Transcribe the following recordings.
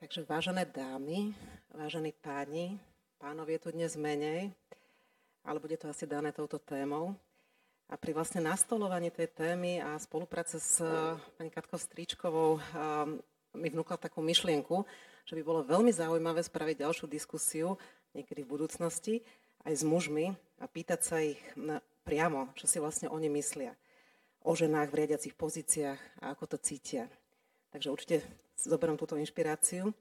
Takže vážené dámy, vážení páni, pánov je tu dnes menej, ale bude to asi dané touto témou. A pri vlastne nastolovaní tej témy a spolupráce s eh, pani Katkou Stríčkovou um, mi vnúkla takú myšlienku, že by bolo veľmi zaujímavé spraviť ďalšiu diskusiu niekedy v budúcnosti aj s mužmi a pýtať sa ich priamo, čo si vlastne oni myslia o ženách v riadiacich pozíciách a ako to cítia. Takže určite zoberiem túto inšpiráciu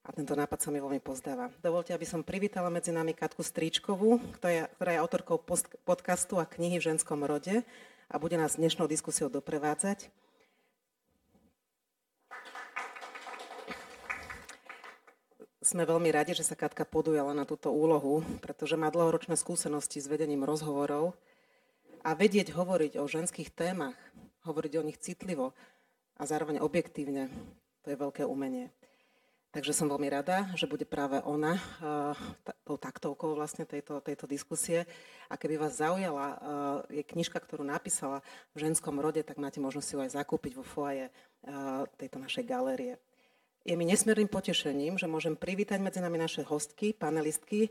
a tento nápad sa mi veľmi pozdáva. Dovolte, aby som privítala medzi nami Katku Stríčkovú, ktorá je, autorkou podcastu a knihy v ženskom rode a bude nás dnešnou diskusiou doprevádzať. Sme veľmi radi, že sa Katka podujala na túto úlohu, pretože má dlhoročné skúsenosti s vedením rozhovorov a vedieť hovoriť o ženských témach, hovoriť o nich citlivo, a zároveň objektívne. To je veľké umenie. Takže som veľmi rada, že bude práve ona uh, tou taktovkou vlastne tejto, tejto diskusie. A keby vás zaujala, uh, je knižka, ktorú napísala v ženskom rode, tak máte možnosť ju aj zakúpiť vo foaje uh, tejto našej galérie. Je mi nesmiernym potešením, že môžem privítať medzi nami naše hostky, panelistky,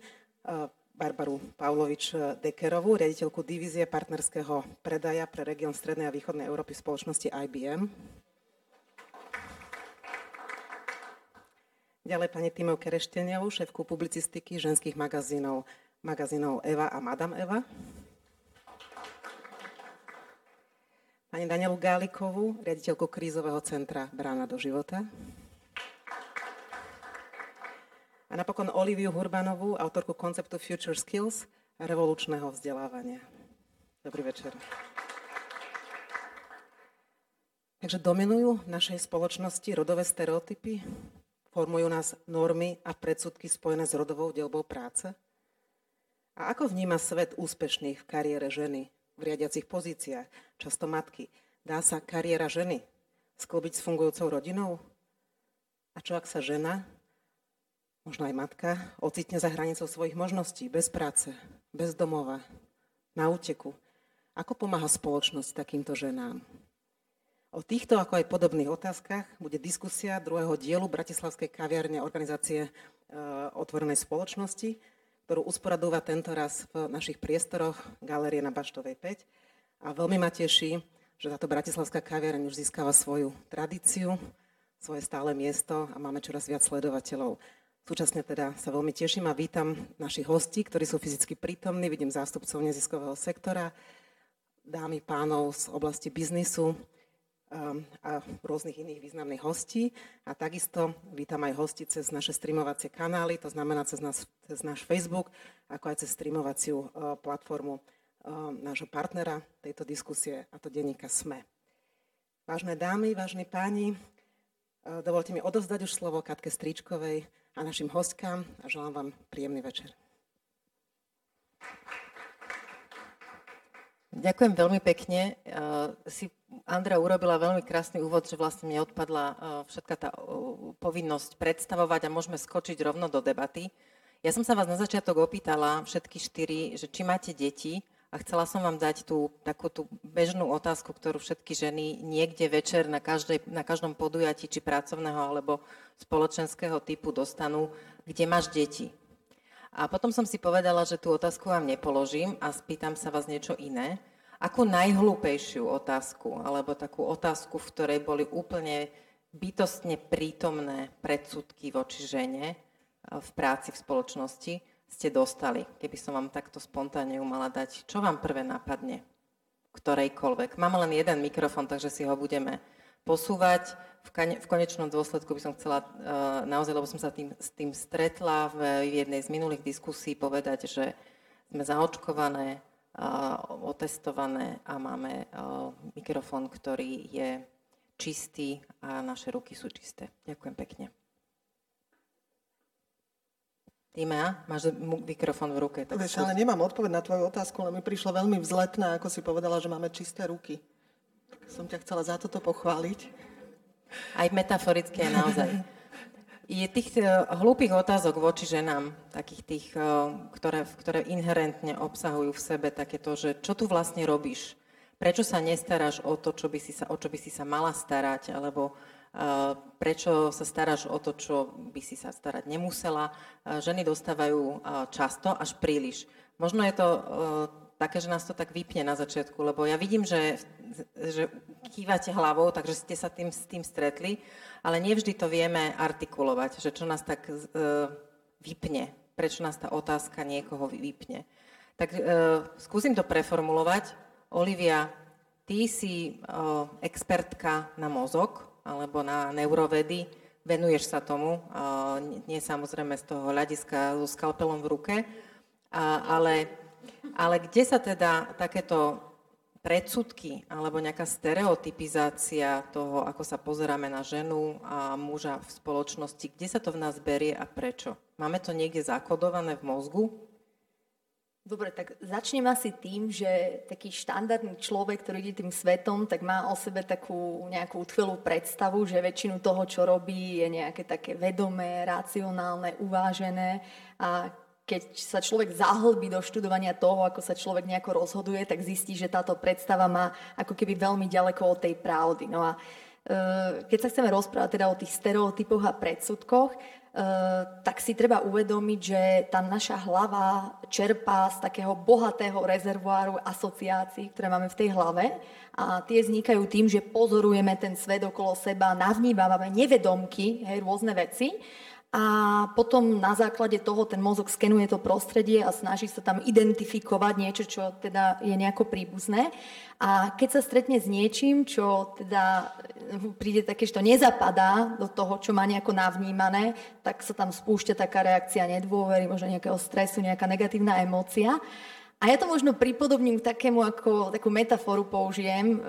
Barbaru Pavlovič-Dekerovú, riaditeľku divízie partnerského predaja pre región Strednej a Východnej Európy spoločnosti IBM. Ďalej pani Timov Kerešteniovú, šéfku publicistiky ženských magazínov, magazínov Eva a Madame Eva. Pani Danielu Gálikovú, riaditeľku krízového centra Brána do života. A napokon Oliviu Hurbanovú, autorku konceptu Future Skills revolučného vzdelávania. Dobrý večer. Takže dominujú v našej spoločnosti rodové stereotypy, Formujú nás normy a predsudky spojené s rodovou delbou práce? A ako vníma svet úspešných v kariére ženy v riadiacich pozíciách, často matky? Dá sa kariéra ženy sklbiť s fungujúcou rodinou? A čo ak sa žena, možno aj matka, ocitne za hranicou svojich možností, bez práce, bez domova, na úteku? Ako pomáha spoločnosť takýmto ženám? O týchto ako aj podobných otázkach bude diskusia druhého dielu Bratislavskej kaviarne organizácie e, otvorenej spoločnosti, ktorú usporadúva tento raz v našich priestoroch Galérie na Baštovej 5. A veľmi ma teší, že táto Bratislavská kaviareň už získava svoju tradíciu, svoje stále miesto a máme čoraz viac sledovateľov. Súčasne teda sa veľmi teším a vítam našich hostí, ktorí sú fyzicky prítomní. Vidím zástupcov neziskového sektora, dámy, pánov z oblasti biznisu, a rôznych iných významných hostí. A takisto vítam aj hosti cez naše streamovacie kanály, to znamená cez, nás, cez náš Facebook, ako aj cez streamovaciu uh, platformu uh, nášho partnera tejto diskusie, a to denníka SME. Vážne dámy, vážni páni, uh, dovolte mi odovzdať už slovo Katke Stričkovej a našim hostkám a želám vám príjemný večer. Ďakujem veľmi pekne. Si Andrea urobila veľmi krásny úvod, že vlastne mne odpadla všetká tá povinnosť predstavovať a môžeme skočiť rovno do debaty. Ja som sa vás na začiatok opýtala, všetky štyri, že či máte deti a chcela som vám dať tú takú tú bežnú otázku, ktorú všetky ženy niekde večer na, každej, na každom podujatí, či pracovného alebo spoločenského typu dostanú, kde máš deti. A potom som si povedala, že tú otázku vám nepoložím a spýtam sa vás niečo iné. Akú najhlúpejšiu otázku, alebo takú otázku, v ktorej boli úplne bytostne prítomné predsudky voči žene v práci v spoločnosti, ste dostali, keby som vám takto spontánne mala dať. Čo vám prvé napadne? Ktorejkoľvek. Mám len jeden mikrofón, takže si ho budeme posúvať v, kane, v konečnom dôsledku by som chcela uh, naozaj, lebo som sa tým, s tým stretla v, v jednej z minulých diskusí, povedať, že sme zaočkované, uh, otestované a máme uh, mikrofón, ktorý je čistý a naše ruky sú čisté. Ďakujem pekne. Týmea, máš mikrofón v ruke. Tak Vieš, ale nemám odpoveď na tvoju otázku, ale mi prišlo veľmi vzletné, ako si povedala, že máme čisté ruky. Som ťa chcela za toto pochváliť. Aj metaforicky, aj naozaj. Je tých eh, hlúpých otázok voči ženám, takých tých, eh, ktoré, ktoré inherentne obsahujú v sebe takéto, že čo tu vlastne robíš? Prečo sa nestaráš o to, čo by si sa, o čo by si sa mala starať? Alebo prečo sa staráš o to, čo by si sa starať nemusela. Ženy dostávajú často až príliš. Možno je to také, že nás to tak vypne na začiatku, lebo ja vidím, že, že kývate hlavou, takže ste sa tým, s tým stretli, ale nevždy to vieme artikulovať, že čo nás tak uh, vypne, prečo nás tá otázka niekoho vypne. Tak uh, skúsim to preformulovať. Olivia, ty si uh, expertka na mozog alebo na neurovedy, venuješ sa tomu, uh, nie samozrejme z toho hľadiska so skalpelom v ruke, uh, ale ale kde sa teda takéto predsudky alebo nejaká stereotypizácia toho, ako sa pozeráme na ženu a muža v spoločnosti, kde sa to v nás berie a prečo? Máme to niekde zakodované v mozgu? Dobre, tak začnem asi tým, že taký štandardný človek, ktorý ide tým svetom, tak má o sebe takú nejakú utvelú predstavu, že väčšinu toho, čo robí, je nejaké také vedomé, racionálne, uvážené a keď sa človek zahlbí do študovania toho, ako sa človek nejako rozhoduje, tak zistí, že táto predstava má ako keby veľmi ďaleko od tej pravdy. No a e, keď sa chceme rozprávať teda o tých stereotypoch a predsudkoch, e, tak si treba uvedomiť, že tá naša hlava čerpá z takého bohatého rezervoáru asociácií, ktoré máme v tej hlave a tie vznikajú tým, že pozorujeme ten svet okolo seba, navnívame nevedomky, hej, rôzne veci a potom na základe toho ten mozog skenuje to prostredie a snaží sa tam identifikovať niečo, čo teda je nejako príbuzné. A keď sa stretne s niečím, čo teda príde také, že to nezapadá do toho, čo má nejako navnímané, tak sa tam spúšťa taká reakcia nedôvery, možno nejakého stresu, nejaká negatívna emócia. A ja to možno pripodobním k takému, ako takú metaforu použijem. E,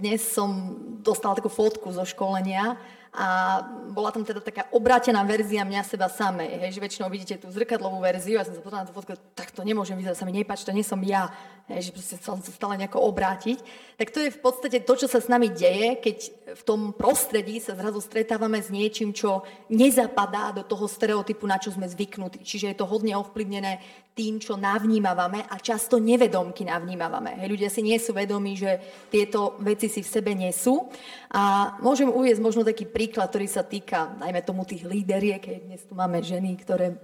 dnes som dostala takú fotku zo školenia, a bola tam teda taká obrátená verzia mňa seba samej, hej, že väčšinou vidíte tú zrkadlovú verziu, ja som sa pozrela na tú fotku, tak to nemôžem vyzerať, sa mi nepáči, to nie som ja, hej, že proste chcem sa stále nejako obrátiť. Tak to je v podstate to, čo sa s nami deje, keď v tom prostredí sa zrazu stretávame s niečím, čo nezapadá do toho stereotypu, na čo sme zvyknutí. Čiže je to hodne ovplyvnené tým, čo navnímavame a často nevedomky navnímavame. Hej, ľudia si nie sú vedomí, že tieto veci si v sebe nesú. A môžem uvieť možno taký príklad, ktorý sa týka, najmä tomu tých líderiek, keď dnes tu máme ženy, ktoré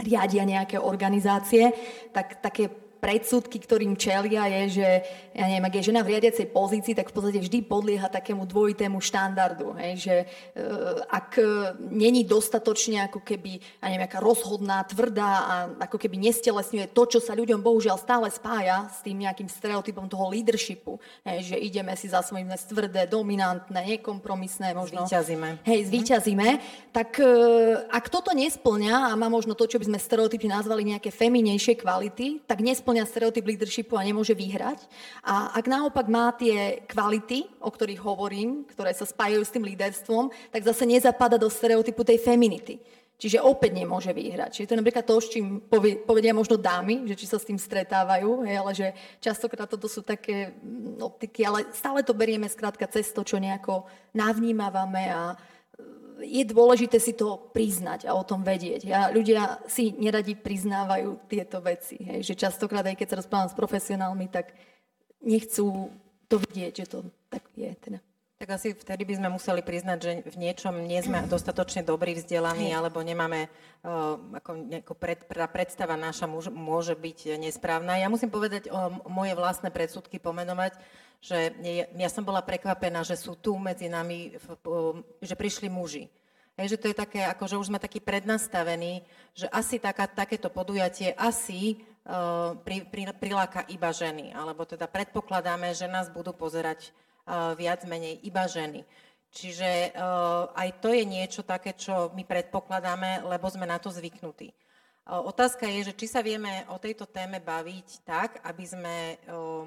riadia nejaké organizácie, tak také predsudky, ktorým čelia, je, že ja neviem, ak je žena v riadiacej pozícii, tak v podstate vždy podlieha takému dvojitému štandardu. Hej, že e, ak není dostatočne ako keby, ja neviem, aká rozhodná, tvrdá a ako keby nestelesňuje to, čo sa ľuďom bohužiaľ stále spája s tým nejakým stereotypom toho leadershipu, hej, že ideme si za svojím tvrdé, dominantné, nekompromisné možno. Zvíťazíme. Hej, zvíťazíme. Tak e, ak toto nesplňa a má možno to, čo by sme stereotypne nazvali nejaké feminejšie kvality, tak nesplňa nesplňa stereotyp leadershipu a nemôže vyhrať. A ak naopak má tie kvality, o ktorých hovorím, ktoré sa spájajú s tým líderstvom, tak zase nezapada do stereotypu tej feminity. Čiže opäť nemôže vyhrať. Čiže to je napríklad to, s čím povedia možno dámy, že či sa s tým stretávajú, hej, ale že častokrát toto sú také mm, optiky, ale stále to berieme skrátka cez to, čo nejako navnímavame a je dôležité si to priznať a o tom vedieť. A ľudia si neradi priznávajú tieto veci. Hej. Že častokrát, aj keď sa rozprávam s profesionálmi, tak nechcú to vidieť, že to tak je. Teda. Tak asi vtedy by sme museli priznať, že v niečom nie sme dostatočne dobrí vzdelaní, alebo nemáme, uh, ako pred, predstava naša môže byť nesprávna. Ja musím povedať o moje vlastné predsudky pomenovať že ja som bola prekvapená, že sú tu medzi nami, že prišli muži. Hej, že to je také, ako že už sme takí prednastavení, že asi taká, takéto podujatie asi uh, pri, pri, priláka iba ženy, alebo teda predpokladáme, že nás budú pozerať uh, viac menej iba ženy. Čiže uh, aj to je niečo také, čo my predpokladáme, lebo sme na to zvyknutí. Uh, otázka je, že či sa vieme o tejto téme baviť tak, aby sme uh,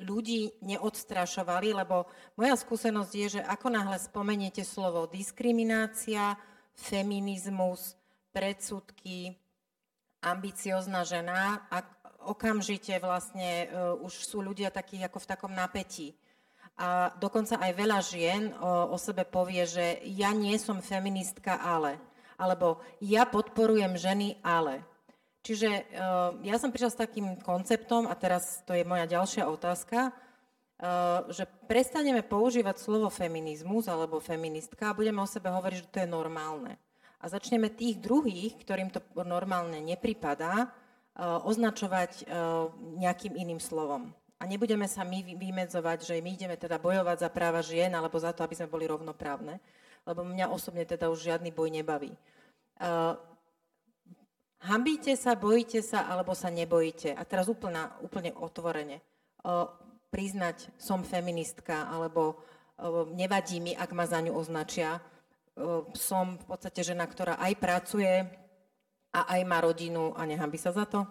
ľudí neodstrašovali, lebo moja skúsenosť je, že ako náhle spomeniete slovo diskriminácia, feminizmus, predsudky, ambiciozná žena, a okamžite vlastne uh, už sú ľudia takí ako v takom napätí. A dokonca aj veľa žien o, o sebe povie, že ja nie som feministka, ale. Alebo ja podporujem ženy, ale. Čiže uh, ja som prišla s takým konceptom, a teraz to je moja ďalšia otázka, že prestaneme používať slovo feminizmus alebo feministka a budeme o sebe hovoriť, že to je normálne. A začneme tých druhých, ktorým to normálne nepripadá, označovať nejakým iným slovom. A nebudeme sa my vymedzovať, že my ideme teda bojovať za práva žien alebo za to, aby sme boli rovnoprávne, lebo mňa osobne teda už žiadny boj nebaví. Hambíte sa, bojíte sa, alebo sa nebojíte. A teraz úplne, úplne otvorene. Priznať, som feministka, alebo nevadí mi, ak ma za ňu označia. Som v podstate žena, ktorá aj pracuje a aj má rodinu a nehambí sa za to?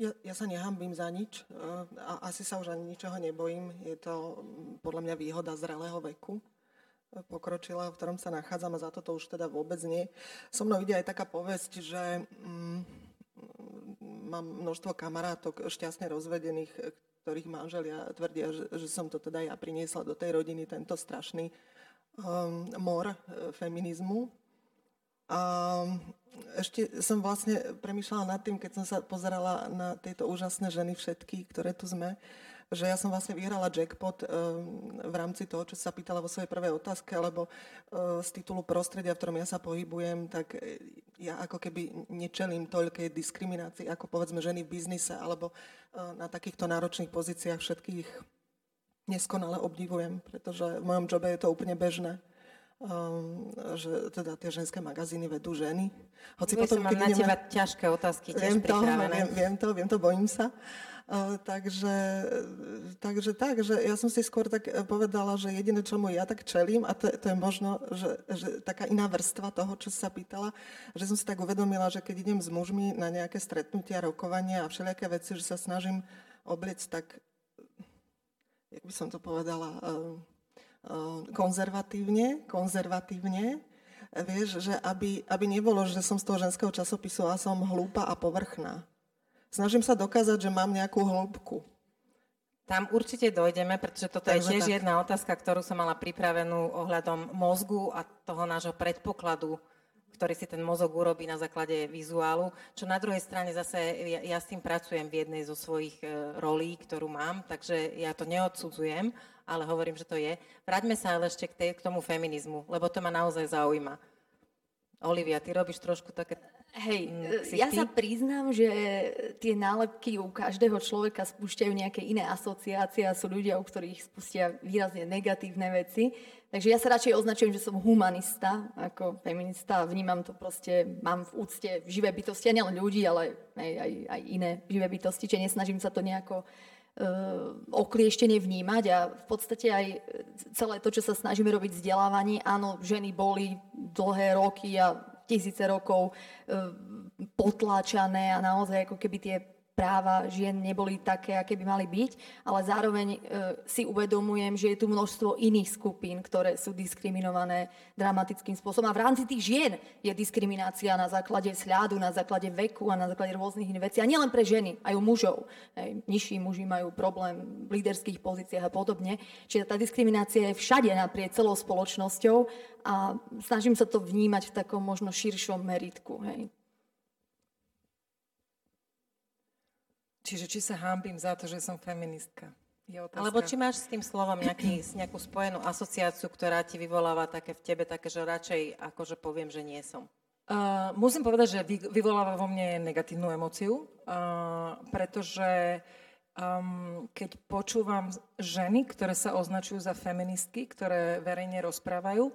Ja, ja sa nehambím za nič a asi sa už ani ničoho nebojím. Je to podľa mňa výhoda zrelého veku pokročila, v ktorom sa nachádzam a za toto už teda vôbec nie. So mnou ide aj taká povesť, že mm, mám množstvo kamarátok šťastne rozvedených, ktorých manželia tvrdia, že, že som to teda ja priniesla do tej rodiny, tento strašný um, mor e, feminizmu. A ešte som vlastne premyšľala nad tým, keď som sa pozerala na tieto úžasné ženy všetky, ktoré tu sme, že ja som vlastne vyhrala jackpot eh, v rámci toho, čo sa pýtala vo svojej prvej otázke, lebo eh, z titulu prostredia, v ktorom ja sa pohybujem, tak eh, ja ako keby nečelím toľkej diskriminácii, ako povedzme ženy v biznise, alebo na takýchto náročných pozíciách všetkých neskonale obdivujem, pretože v mojom jobe je to úplne bežné. Že teda tie ženské magazíny vedú ženy. Hoci potom, mám na teba ťažké otázky tiež viem to, viem, viem to, viem to, bojím sa. Takže, takže tak, že ja som si skôr tak povedala, že jediné, čomu ja tak čelím, a to, to je možno, že, že taká iná vrstva toho, čo sa pýtala, že som si tak uvedomila, že keď idem s mužmi na nejaké stretnutia, rokovania a všelijaké veci, že sa snažím obliec tak, jak by som to povedala, uh, Ehm, konzervatívne, konzervatívne, vieš, že aby, aby nebolo, že som z toho ženského časopisu a som hlúpa a povrchná. Snažím sa dokázať, že mám nejakú hĺbku. Tam určite dojdeme, pretože toto Takže je tiež tak. jedna otázka, ktorú som mala pripravenú ohľadom mozgu a toho nášho predpokladu, ktorý si ten mozog urobí na základe vizuálu. Čo na druhej strane zase ja, ja s tým pracujem v jednej zo svojich e, rolí, ktorú mám, takže ja to neodsudzujem, ale hovorím, že to je. Vráťme sa ale ešte k, tej, k tomu feminizmu, lebo to ma naozaj zaujíma. Olivia, ty robíš trošku také... Hej, mm, ja sa priznám, že tie nálepky u každého človeka spúšťajú nejaké iné asociácie a sú ľudia, u ktorých spustia výrazne negatívne veci. Takže ja sa radšej označujem, že som humanista ako feminista. Vnímam to proste, mám v úcte živé bytosti, a nielen ľudí, ale aj, aj, aj iné živé bytosti, čiže nesnažím sa to nejako E, oklieštenie vnímať. A v podstate aj celé to, čo sa snažíme robiť vzdelávanie, áno, ženy boli dlhé roky a tisíce rokov e, potláčané a naozaj ako keby tie práva žien neboli také, aké by mali byť, ale zároveň e, si uvedomujem, že je tu množstvo iných skupín, ktoré sú diskriminované dramatickým spôsobom. A v rámci tých žien je diskriminácia na základe sľadu, na základe veku a na základe rôznych iných vecí. A nielen pre ženy, aj u mužov. Hej, nižší muži majú problém v líderských pozíciách a podobne. Čiže tá diskriminácia je všade naprieč celou spoločnosťou a snažím sa to vnímať v takom možno širšom meritku. Hej. Čiže či sa hámbim za to, že som feministka? Alebo či máš s tým slovom nejaký, nejakú spojenú asociáciu, ktorá ti vyvoláva také v tebe, také, že radšej akože poviem, že nie som? Uh, musím povedať, že vy, vyvoláva vo mne negatívnu emociu, uh, pretože um, keď počúvam ženy, ktoré sa označujú za feministky, ktoré verejne rozprávajú,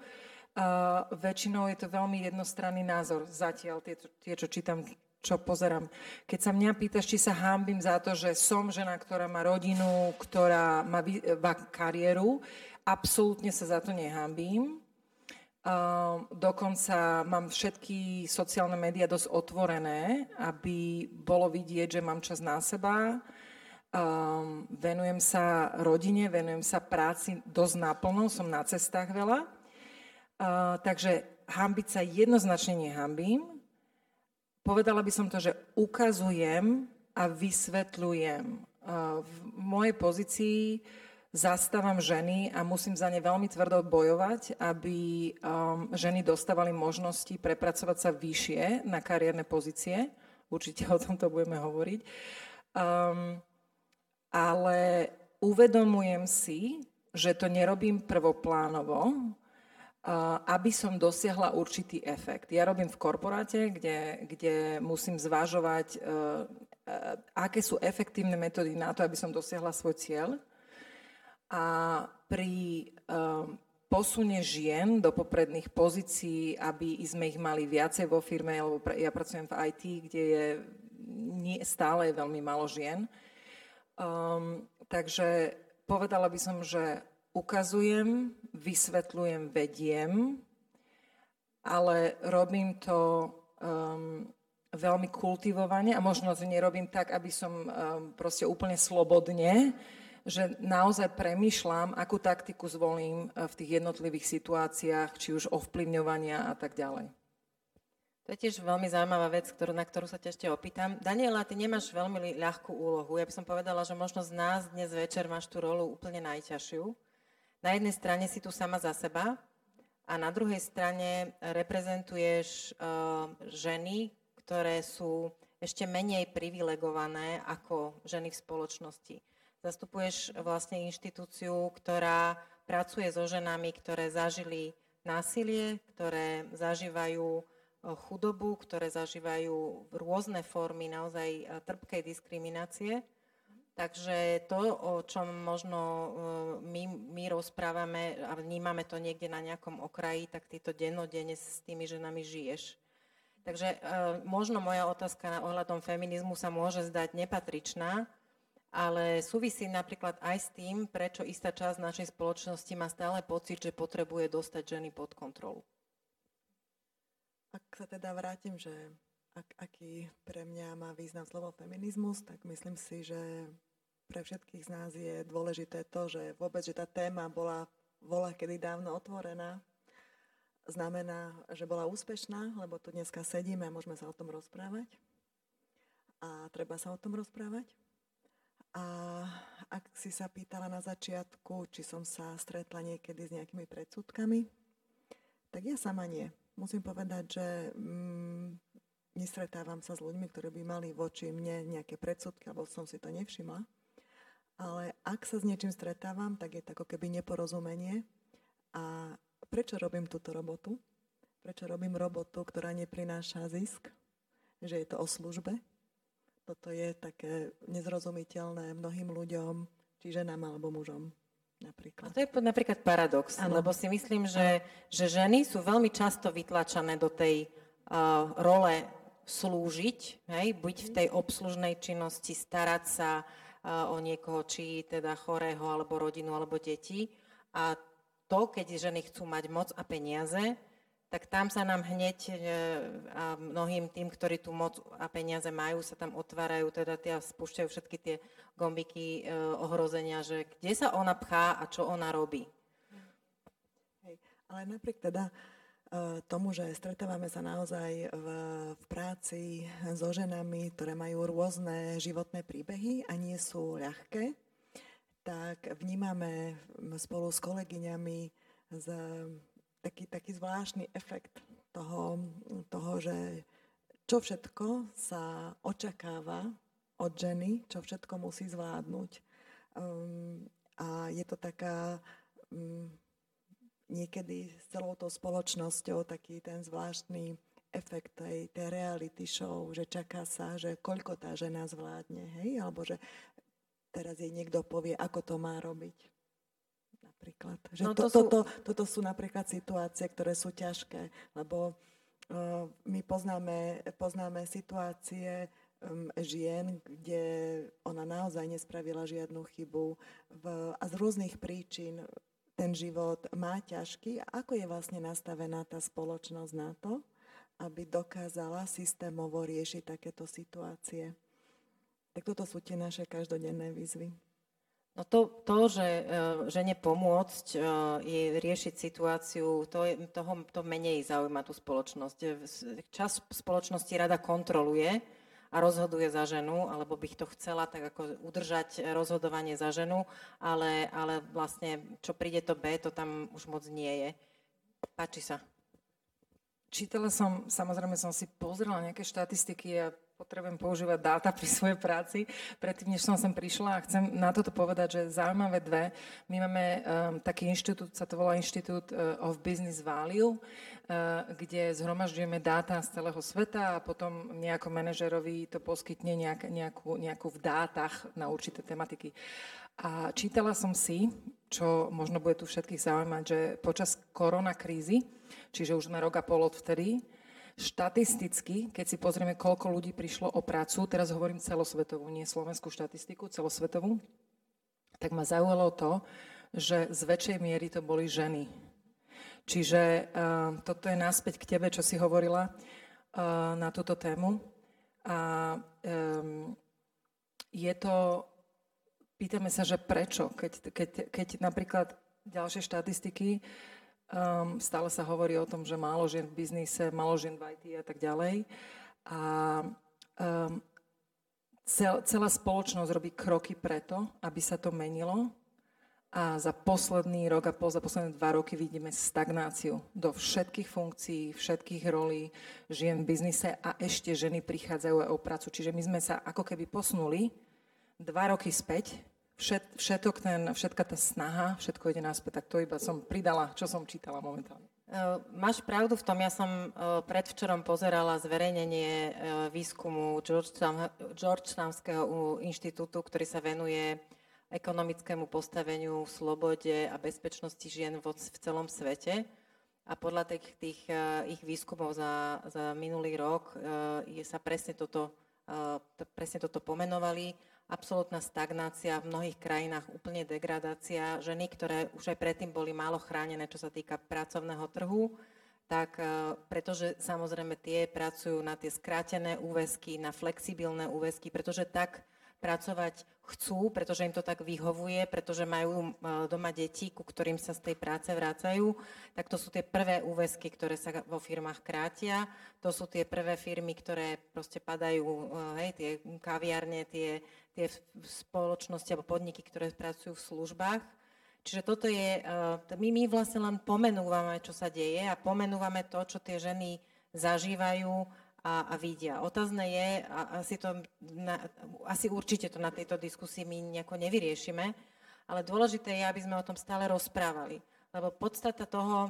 Uh, väčšinou je to veľmi jednostranný názor. Zatiaľ tie, tie, čo čítam čo pozerám. Keď sa mňa pýtaš, či sa hámbim za to, že som žena, ktorá má rodinu, ktorá má kariéru, absolútne sa za to nehámbim. Uh, dokonca mám všetky sociálne médiá dosť otvorené, aby bolo vidieť, že mám čas na seba. Um, venujem sa rodine, venujem sa práci dosť naplno, som na cestách veľa. Uh, takže hambiť sa jednoznačne nehambím. Povedala by som to, že ukazujem a vysvetľujem. V mojej pozícii zastávam ženy a musím za ne veľmi tvrdo bojovať, aby um, ženy dostávali možnosti prepracovať sa vyššie na kariérne pozície. Určite o tomto budeme hovoriť. Um, ale uvedomujem si, že to nerobím prvoplánovo, aby som dosiahla určitý efekt. Ja robím v korporáte, kde, kde musím zvažovať, e, e, aké sú efektívne metódy na to, aby som dosiahla svoj cieľ. A pri e, posune žien do popredných pozícií, aby sme ich mali viacej vo firme, lebo ja pracujem v IT, kde je stále je veľmi málo žien. Um, takže povedala by som, že ukazujem, vysvetľujem, vediem, ale robím to um, veľmi kultivovane a možno to nerobím tak, aby som um, proste úplne slobodne, že naozaj premyšľam, akú taktiku zvolím uh, v tých jednotlivých situáciách, či už ovplyvňovania a tak ďalej. To je tiež veľmi zaujímavá vec, ktorú, na ktorú sa ťa ešte opýtam. Daniela, ty nemáš veľmi ľahkú úlohu. Ja by som povedala, že možno z nás dnes večer máš tú rolu úplne najťažšiu, na jednej strane si tu sama za seba a na druhej strane reprezentuješ uh, ženy, ktoré sú ešte menej privilegované ako ženy v spoločnosti. Zastupuješ vlastne inštitúciu, ktorá pracuje so ženami, ktoré zažili násilie, ktoré zažívajú chudobu, ktoré zažívajú rôzne formy naozaj e, trpkej diskriminácie Takže to, o čom možno e, my, my rozprávame a vnímame to niekde na nejakom okraji, tak ty to dennodenne s tými ženami žiješ. Takže e, možno moja otázka na ohľadom feminizmu sa môže zdať nepatričná, ale súvisí napríklad aj s tým, prečo istá časť našej spoločnosti má stále pocit, že potrebuje dostať ženy pod kontrolu. Ak sa teda vrátim, že ak, aký pre mňa má význam slovo feminizmus, tak myslím si, že pre všetkých z nás je dôležité to, že vôbec, že tá téma bola vola kedy dávno otvorená, znamená, že bola úspešná, lebo tu dneska sedíme a môžeme sa o tom rozprávať. A treba sa o tom rozprávať. A ak si sa pýtala na začiatku, či som sa stretla niekedy s nejakými predsudkami, tak ja sama nie. Musím povedať, že mm, nestretávam sa s ľuďmi, ktorí by mali voči mne nejaké predsudky, alebo som si to nevšimla. Ale ak sa s niečím stretávam, tak je to ako keby neporozumenie. A prečo robím túto robotu? Prečo robím robotu, ktorá neprináša zisk? Že je to o službe? Toto je také nezrozumiteľné mnohým ľuďom, či ženám alebo mužom. Napríklad. A to je napríklad paradox, ano. lebo si myslím, že, že ženy sú veľmi často vytlačené do tej uh, role slúžiť, hej, byť v tej obslužnej činnosti, starať sa, o niekoho, či teda chorého, alebo rodinu, alebo deti. A to, keď ženy chcú mať moc a peniaze, tak tam sa nám hneď e, a mnohým tým, ktorí tú moc a peniaze majú, sa tam otvárajú, teda tie spúšťajú všetky tie gombiky e, ohrozenia, že kde sa ona pchá a čo ona robí. Hej, ale napriek teda E, tomu, že stretávame sa naozaj v, v práci so ženami, ktoré majú rôzne životné príbehy a nie sú ľahké, tak vnímame spolu s kolegyňami z, taký, taký zvláštny efekt toho, toho, že čo všetko sa očakáva od ženy, čo všetko musí zvládnuť. Um, a je to taká um, niekedy s celou tou spoločnosťou taký ten zvláštny efekt tej, tej reality show, že čaká sa, že koľko tá žena zvládne, hej, alebo že teraz jej niekto povie, ako to má robiť. Napríklad. Že no to, to, sú... toto, toto sú napríklad situácie, ktoré sú ťažké, lebo uh, my poznáme, poznáme situácie um, žien, kde ona naozaj nespravila žiadnu chybu v, a z rôznych príčin ten život má ťažký a ako je vlastne nastavená tá spoločnosť na to, aby dokázala systémovo riešiť takéto situácie. Tak toto sú tie naše každodenné výzvy. No to, to že e, žene pomôcť e, je riešiť situáciu, to, je, toho, to menej zaujíma tú spoločnosť. Čas spoločnosti rada kontroluje, a rozhoduje za ženu, alebo bych to chcela tak ako udržať rozhodovanie za ženu, ale, ale vlastne čo príde to B, to tam už moc nie je. Páči sa. Čítala som, samozrejme som si pozrela nejaké štatistiky a potrebujem používať dáta pri svojej práci, predtým, než som sem prišla a chcem na toto povedať, že zaujímavé dve. My máme um, taký inštitút, sa to volá Inštitút uh, of Business Value, uh, kde zhromažďujeme dáta z celého sveta a potom nejako manažerovi to poskytne nejak, nejakú, nejakú v dátach na určité tematiky. A čítala som si, čo možno bude tu všetkých zaujímať, že počas koronakrízy, čiže už sme rok a pol od vtedy, Štatisticky, keď si pozrieme, koľko ľudí prišlo o prácu, teraz hovorím celosvetovú, nie slovenskú štatistiku, celosvetovú, tak ma zaujalo to, že z väčšej miery to boli ženy. Čiže uh, toto je náspäť k tebe, čo si hovorila uh, na túto tému. A um, je to, pýtame sa, že prečo, keď, keď, keď napríklad ďalšie štatistiky Um, stále sa hovorí o tom, že málo žien v biznise, málo žien v IT a tak ďalej. A um, cel, celá spoločnosť robí kroky preto, aby sa to menilo. A za posledný rok a pol, za posledné dva roky vidíme stagnáciu do všetkých funkcií, všetkých rolí žien v biznise a ešte ženy prichádzajú aj o prácu. Čiže my sme sa ako keby posunuli dva roky späť všet, všetok ten, všetka tá snaha, všetko ide náspäť, tak to iba som pridala, čo som čítala momentálne. Uh, máš pravdu v tom, ja som uh, predvčerom pozerala zverejnenie uh, výskumu Georgetown, Georgetownského inštitútu, ktorý sa venuje ekonomickému postaveniu, slobode a bezpečnosti žien v celom svete. A podľa tých, tých ich výskumov za, za minulý rok je sa presne toto, presne toto pomenovali absolútna stagnácia, v mnohých krajinách úplne degradácia. Ženy, ktoré už aj predtým boli málo chránené, čo sa týka pracovného trhu, tak e, pretože samozrejme tie pracujú na tie skrátené úväzky, na flexibilné úväzky, pretože tak pracovať chcú, pretože im to tak vyhovuje, pretože majú e, doma deti, ku ktorým sa z tej práce vrácajú, tak to sú tie prvé úväzky, ktoré sa vo firmách krátia. To sú tie prvé firmy, ktoré proste padajú, e, hej, tie kaviarne, tie tie spoločnosti alebo podniky, ktoré pracujú v službách. Čiže toto je, eh, my, my vlastne len pomenúvame, čo sa deje a pomenúvame to, čo tie ženy zažívajú a, a vidia. Otázne je, a asi, to na, asi určite to na tejto diskusii my nejako nevyriešime, ale dôležité je, aby sme o tom stále rozprávali. Lebo podstata toho,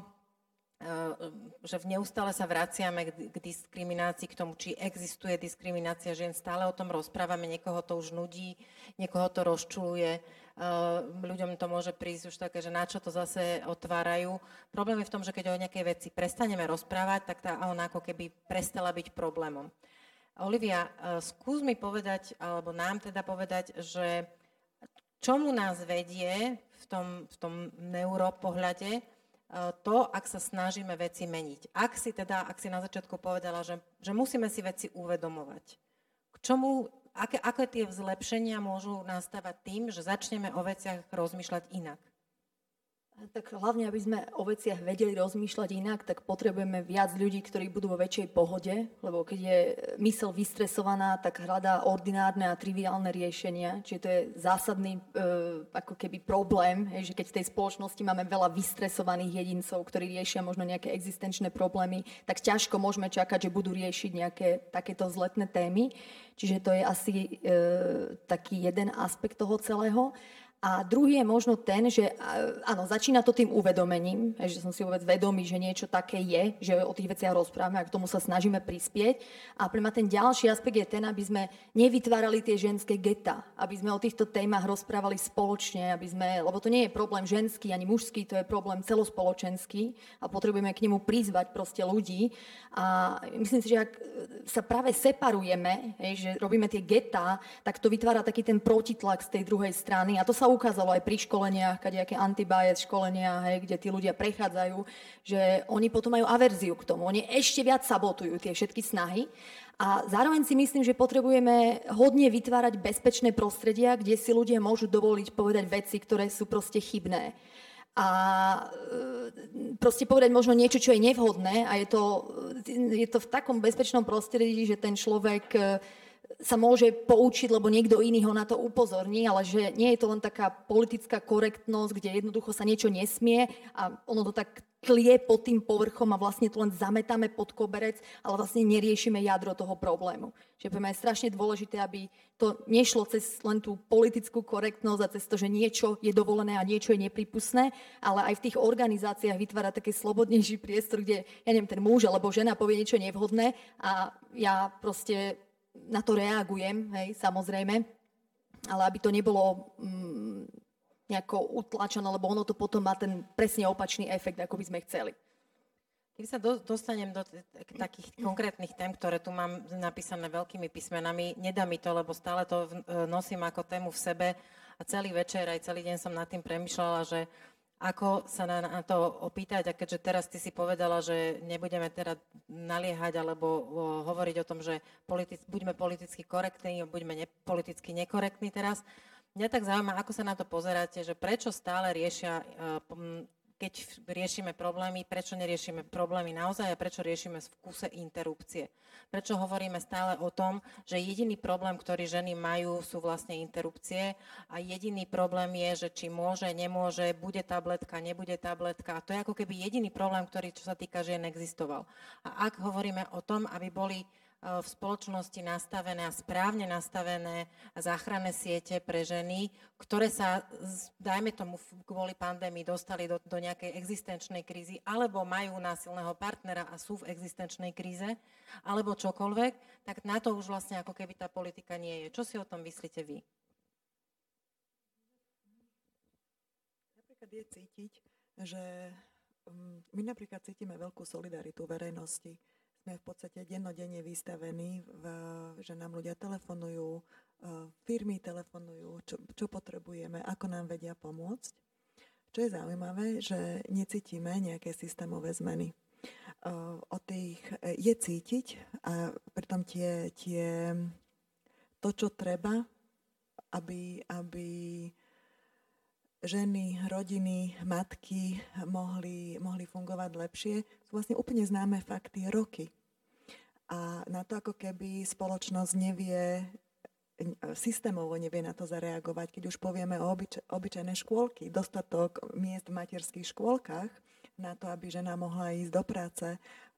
že neustále sa vraciame k diskriminácii, k tomu, či existuje diskriminácia žien. Stále o tom rozprávame, niekoho to už nudí, niekoho to rozčuluje. Ľuďom to môže prísť už také, že na čo to zase otvárajú. Problém je v tom, že keď o nejakej veci prestaneme rozprávať, tak tá ona ako keby prestala byť problémom. Olivia, skús mi povedať, alebo nám teda povedať, že čomu nás vedie v tom, v tom neuropohľade, to, ak sa snažíme veci meniť. Ak si teda, ak si na začiatku povedala, že, že musíme si veci uvedomovať. K čomu, aké, aké tie zlepšenia môžu nastávať tým, že začneme o veciach rozmýšľať inak? Tak hlavne, aby sme o veciach vedeli rozmýšľať inak, tak potrebujeme viac ľudí, ktorí budú vo väčšej pohode, lebo keď je mysel vystresovaná, tak hľadá ordinárne a triviálne riešenia. Čiže to je zásadný e, ako keby problém, hej, že keď v tej spoločnosti máme veľa vystresovaných jedincov, ktorí riešia možno nejaké existenčné problémy, tak ťažko môžeme čakať, že budú riešiť nejaké takéto zletné témy. Čiže to je asi e, taký jeden aspekt toho celého. A druhý je možno ten, že áno, začína to tým uvedomením, že som si vôbec vedomý, že niečo také je, že o tých veciach rozprávame a k tomu sa snažíme prispieť. A pre mňa ten ďalší aspekt je ten, aby sme nevytvárali tie ženské geta, aby sme o týchto témach rozprávali spoločne, aby sme, lebo to nie je problém ženský ani mužský, to je problém celospoločenský a potrebujeme k nemu prizvať proste ľudí. A myslím si, že ak sa práve separujeme, že robíme tie geta, tak to vytvára taký ten protitlak z tej druhej strany a to sa ukázalo aj pri školeniach, kadejaké antibias školenia, hej, kde tí ľudia prechádzajú, že oni potom majú averziu k tomu. Oni ešte viac sabotujú tie všetky snahy. A zároveň si myslím, že potrebujeme hodne vytvárať bezpečné prostredia, kde si ľudia môžu dovoliť povedať veci, ktoré sú proste chybné a e, proste povedať možno niečo, čo je nevhodné a je to, je to v takom bezpečnom prostredí, že ten človek e, sa môže poučiť, lebo niekto iný ho na to upozorní, ale že nie je to len taká politická korektnosť, kde jednoducho sa niečo nesmie a ono to tak tlie pod tým povrchom a vlastne to len zametáme pod koberec, ale vlastne neriešime jadro toho problému. Čiže pre mňa je strašne dôležité, aby to nešlo cez len tú politickú korektnosť a cez to, že niečo je dovolené a niečo je nepripustné, ale aj v tých organizáciách vytvára taký slobodnejší priestor, kde, ja neviem, ten muž alebo žena povie niečo nevhodné a ja proste na to reagujem, hej, samozrejme, ale aby to nebolo mm, nejako utlačené, lebo ono to potom má ten presne opačný efekt, ako by sme chceli. Keď sa do, dostanem do t- takých konkrétnych tém, ktoré tu mám napísané veľkými písmenami, nedá mi to, lebo stále to v, e, nosím ako tému v sebe a celý večer aj celý deň som nad tým premyšľala, že ako sa na, na to opýtať? A keďže teraz ty si povedala, že nebudeme teda naliehať alebo o, hovoriť o tom, že politic, buďme politicky korektní, buďme ne, politicky nekorektní teraz, Mňa tak zaujíma, ako sa na to pozeráte, že prečo stále riešia, eh, keď riešime problémy, prečo neriešime problémy naozaj a prečo riešime v kuse interrupcie. Prečo hovoríme stále o tom, že jediný problém, ktorý ženy majú, sú vlastne interrupcie a jediný problém je, že či môže, nemôže, bude tabletka, nebude tabletka. A to je ako keby jediný problém, ktorý, čo sa týka žien, existoval. A ak hovoríme o tom, aby boli v spoločnosti nastavené a správne nastavené záchranné siete pre ženy, ktoré sa, dajme tomu, kvôli pandémii dostali do, do nejakej existenčnej krízy, alebo majú násilného partnera a sú v existenčnej kríze, alebo čokoľvek, tak na to už vlastne ako keby tá politika nie je. Čo si o tom myslíte vy? Napríklad je cítiť, že mm, my napríklad cítime veľkú solidaritu verejnosti sme v podstate dennodenne vystavení, v, že nám ľudia telefonujú, e, firmy telefonujú, čo, čo potrebujeme, ako nám vedia pomôcť. Čo je zaujímavé, že necítime nejaké systémové zmeny. E, o tých e, je cítiť a pritom tie, tie, to, čo treba, aby, aby ženy, rodiny, matky mohli, mohli fungovať lepšie, sú vlastne úplne známe fakty roky. A na to ako keby spoločnosť nevie, systémovo nevie na to zareagovať, keď už povieme o obyč- obyčajné škôlky, dostatok miest v materských škôlkach, na to, aby žena mohla ísť do práce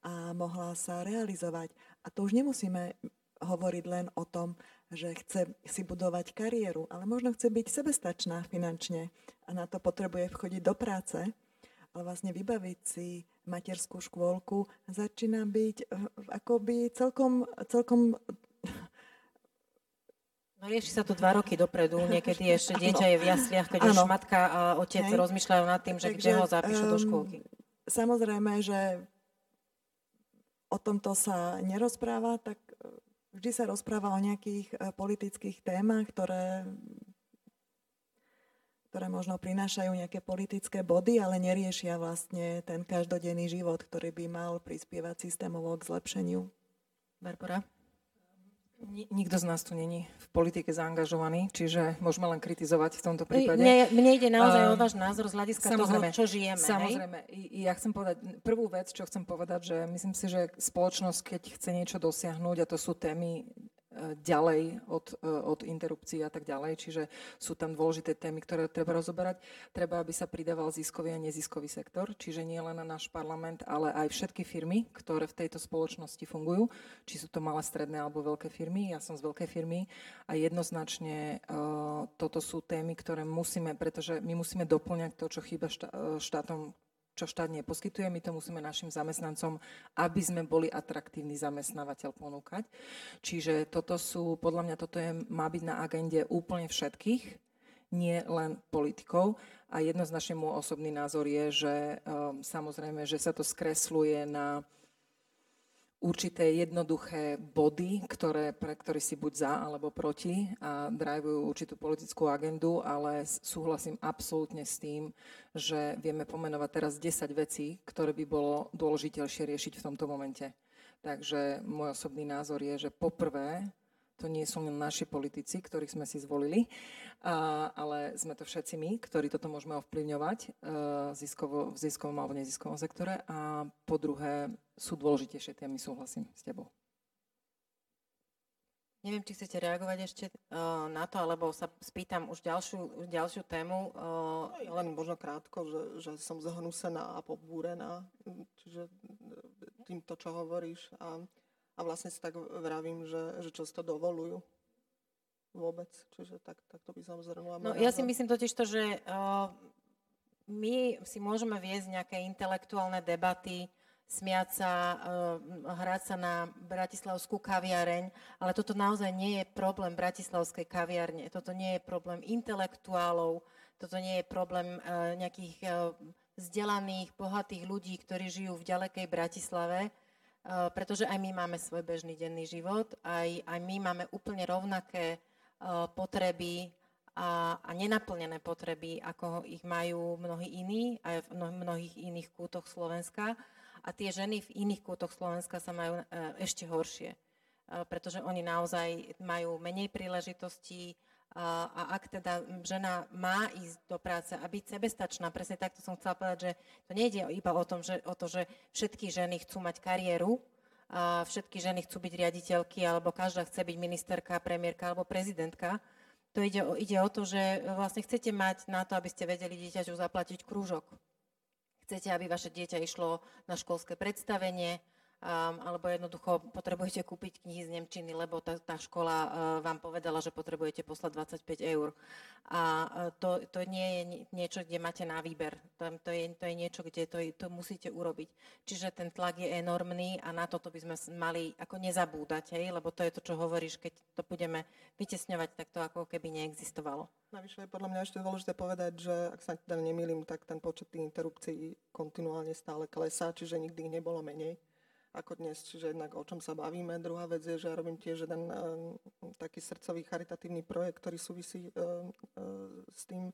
a mohla sa realizovať. A to už nemusíme hovoriť len o tom, že chce si budovať kariéru, ale možno chce byť sebestačná finančne a na to potrebuje vchodiť do práce, ale vlastne vybaviť si materskú škôlku začína byť eh, akoby celkom, celkom No rieši sa to dva roky dopredu, niekedy ešte dieťa je v jasliach, keď ano. už matka a otec Hej. rozmýšľajú nad tým, že Takže, kde ho zapíšu um, do škôlky. Samozrejme, že o tomto sa nerozpráva, tak vždy sa rozpráva o nejakých e, politických témach, ktoré, ktoré možno prinášajú nejaké politické body, ale neriešia vlastne ten každodenný život, ktorý by mal prispievať systémovo k zlepšeniu. Barbara? Nikto z nás tu není v politike zaangažovaný, čiže môžeme len kritizovať v tomto prípade. Mne, mne ide naozaj uh, o váš názor z hľadiska toho, čo žijeme. Samozrejme. Hej? Ja chcem povedať, prvú vec, čo chcem povedať, že myslím si, že spoločnosť, keď chce niečo dosiahnuť, a to sú témy ďalej od, e, od interrupcií a tak ďalej. Čiže sú tam dôležité témy, ktoré treba rozoberať. Treba, aby sa pridával ziskový a neziskový sektor, čiže nie len na náš parlament, ale aj všetky firmy, ktoré v tejto spoločnosti fungujú, či sú to malé, stredné alebo veľké firmy. Ja som z veľkej firmy a jednoznačne uh, toto sú témy, ktoré musíme, pretože my musíme doplňať to, čo chýba štá, e, štátom čo štát neposkytuje, my to musíme našim zamestnancom, aby sme boli atraktívny zamestnávateľ ponúkať. Čiže toto sú, podľa mňa toto je, má byť na agende úplne všetkých, nie len politikov. A jednoznačne môj osobný názor je, že um, samozrejme, že sa to skresluje na určité jednoduché body, ktoré, pre ktoré si buď za alebo proti a drajvujú určitú politickú agendu, ale súhlasím absolútne s tým, že vieme pomenovať teraz 10 vecí, ktoré by bolo dôležitejšie riešiť v tomto momente. Takže môj osobný názor je, že poprvé to nie sú len naši politici, ktorých sme si zvolili, a, ale sme to všetci my, ktorí toto môžeme ovplyvňovať e, ziskovo, v ziskovom alebo neziskovom sektore. A po druhé, sú dôležitejšie témy, súhlasím s tebou. Neviem, či chcete reagovať ešte uh, na to, alebo sa spýtam už ďalšiu, ďalšiu tému. Uh, len možno krátko, že, že som zhnúsená a pobúrená, čiže týmto, čo hovoríš. A, a vlastne si tak vravím, že, že to dovolujú vôbec. Čiže tak, tak to by som zhrnula. No, ja si myslím totiž to, že uh, my si môžeme viesť nejaké intelektuálne debaty, smiať sa, eh, hrať sa na bratislavskú kaviareň, ale toto naozaj nie je problém bratislavskej kaviarne, toto nie je problém intelektuálov, toto nie je problém eh, nejakých vzdelaných, bohatých ľudí, ktorí žijú v ďalekej Bratislave, pretože aj my máme svoj bežný denný život, aj, aj my máme úplne rovnaké potreby a, a nenaplnené potreby, ako ich majú mnohí iní, aj v mnohých iných kútoch Slovenska. A tie ženy v iných kútoch Slovenska sa majú e, ešte horšie, pretože oni naozaj majú menej príležitostí a, ak teda žena má ísť do práce a byť sebestačná, presne takto som chcela povedať, že to nejde iba o, tom, že, o to, že všetky ženy chcú mať kariéru, a všetky ženy chcú byť riaditeľky, alebo každá chce byť ministerka, premiérka alebo prezidentka. To ide o, ide o to, že vlastne chcete mať na to, aby ste vedeli dieťaťu zaplatiť krúžok chcete, aby vaše dieťa išlo na školské predstavenie, um, alebo jednoducho potrebujete kúpiť knihy z Nemčiny, lebo tá, tá škola uh, vám povedala, že potrebujete poslať 25 eur. A uh, to, to nie je niečo, kde máte na výber. To, to, je, to je niečo, kde to, to musíte urobiť. Čiže ten tlak je enormný a na toto by sme mali ako nezabúdať, hej? lebo to je to, čo hovoríš, keď to budeme vytesňovať, tak to ako keby neexistovalo. Navyše je podľa mňa ešte dôležité povedať, že ak sa teda nemýlim, tak ten počet tých interrupcií kontinuálne stále klesá, čiže nikdy ich nebolo menej ako dnes, čiže jednak o čom sa bavíme. Druhá vec je, že ja robím tiež jeden uh, taký srdcový charitatívny projekt, ktorý súvisí uh, uh, s tým,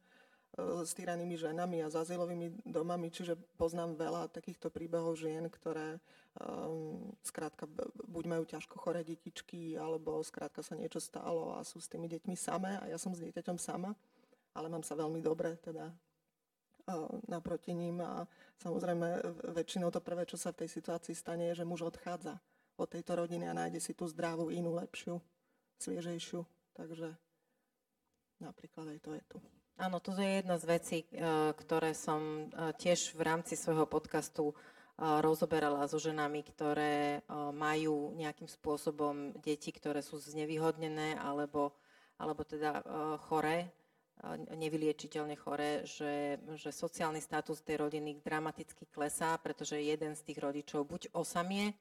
s týranými ženami a s domami, čiže poznám veľa takýchto príbehov žien, ktoré um, skrátka buď majú ťažko choré detičky, alebo skrátka sa niečo stalo a sú s tými deťmi samé a ja som s dieťaťom sama, ale mám sa veľmi dobre teda naproti ním a samozrejme väčšinou to prvé, čo sa v tej situácii stane, je, že muž odchádza od tejto rodiny a nájde si tú zdravú, inú, lepšiu, sviežejšiu. Takže napríklad aj to je tu. Áno, to je jedna z vecí, e, ktoré som tiež v rámci svojho podcastu rozoberala so ženami, ktoré majú nejakým spôsobom deti, ktoré sú znevýhodnené alebo, alebo teda choré, nevyliečiteľne choré, že, že sociálny status tej rodiny dramaticky klesá, pretože jeden z tých rodičov buď osamie,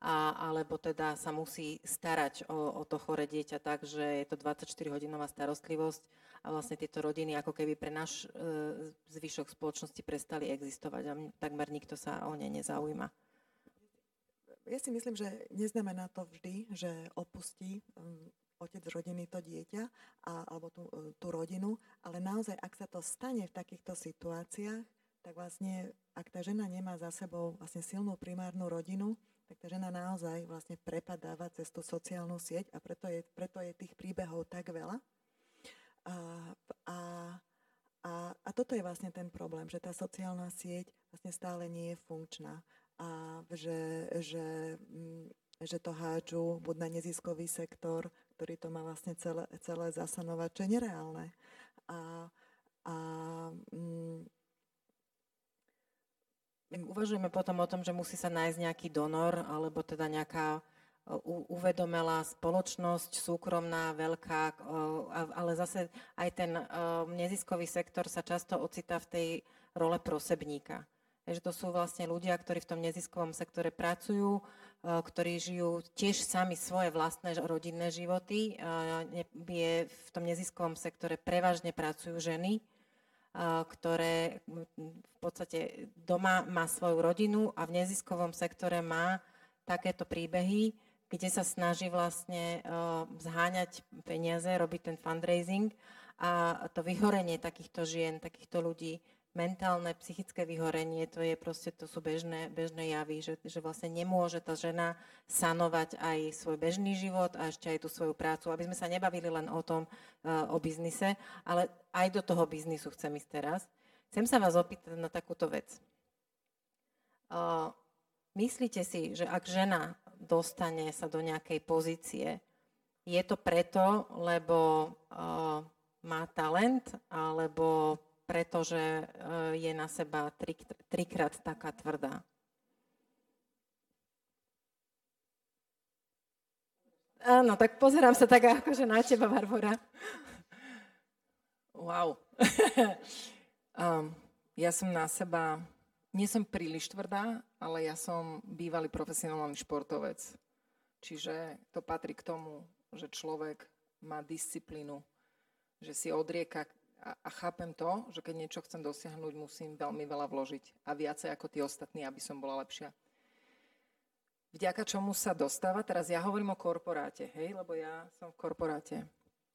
a, alebo teda sa musí starať o, o to chore dieťa tak, že je to 24-hodinová starostlivosť a vlastne tieto rodiny ako keby pre náš e, zvyšok spoločnosti prestali existovať a takmer nikto sa o ne nezaujíma. Ja si myslím, že neznamená to vždy, že opustí otec rodiny to dieťa a, alebo tú, e, tú rodinu, ale naozaj, ak sa to stane v takýchto situáciách, tak vlastne, ak tá žena nemá za sebou vlastne silnú primárnu rodinu, tak tá žena naozaj vlastne prepadáva cez tú sociálnu sieť a preto je, preto je tých príbehov tak veľa. A, a, a, a toto je vlastne ten problém, že tá sociálna sieť vlastne stále nie je funkčná a že, že, mm, že to hádžu buď na neziskový sektor, ktorý to má vlastne celé, celé zasanovať, čo je nereálne. A, a mm, Uvažujeme potom o tom, že musí sa nájsť nejaký donor, alebo teda nejaká uvedomela spoločnosť, súkromná, veľká, ale zase aj ten neziskový sektor sa často ocitá v tej role prosebníka. Takže to sú vlastne ľudia, ktorí v tom neziskovom sektore pracujú, ktorí žijú tiež sami svoje vlastné rodinné životy. Je v tom neziskovom sektore prevažne pracujú ženy, ktoré v podstate doma má svoju rodinu a v neziskovom sektore má takéto príbehy, kde sa snaží vlastne uh, zháňať peniaze, robiť ten fundraising a to vyhorenie takýchto žien, takýchto ľudí, mentálne, psychické vyhorenie, to je proste, to sú bežné, bežné javy, že, že vlastne nemôže tá žena sanovať aj svoj bežný život a ešte aj tú svoju prácu, aby sme sa nebavili len o tom, uh, o biznise, ale aj do toho biznisu chcem ísť teraz. Chcem sa vás opýtať na takúto vec. Uh, myslíte si, že ak žena dostane sa do nejakej pozície je to preto, lebo uh, má talent, alebo preto, že uh, je na seba tri, trikrát taká tvrdá? Áno, tak pozerám sa tak akože na teba, Barbara. Wow. um, ja som na seba, nie som príliš tvrdá, ale ja som bývalý profesionálny športovec. Čiže to patrí k tomu, že človek má disciplínu, že si odrieka a, a chápem to, že keď niečo chcem dosiahnuť, musím veľmi veľa vložiť a viacej ako tí ostatní, aby som bola lepšia vďaka čomu sa dostáva, teraz ja hovorím o korporáte, hej, lebo ja som v korporáte.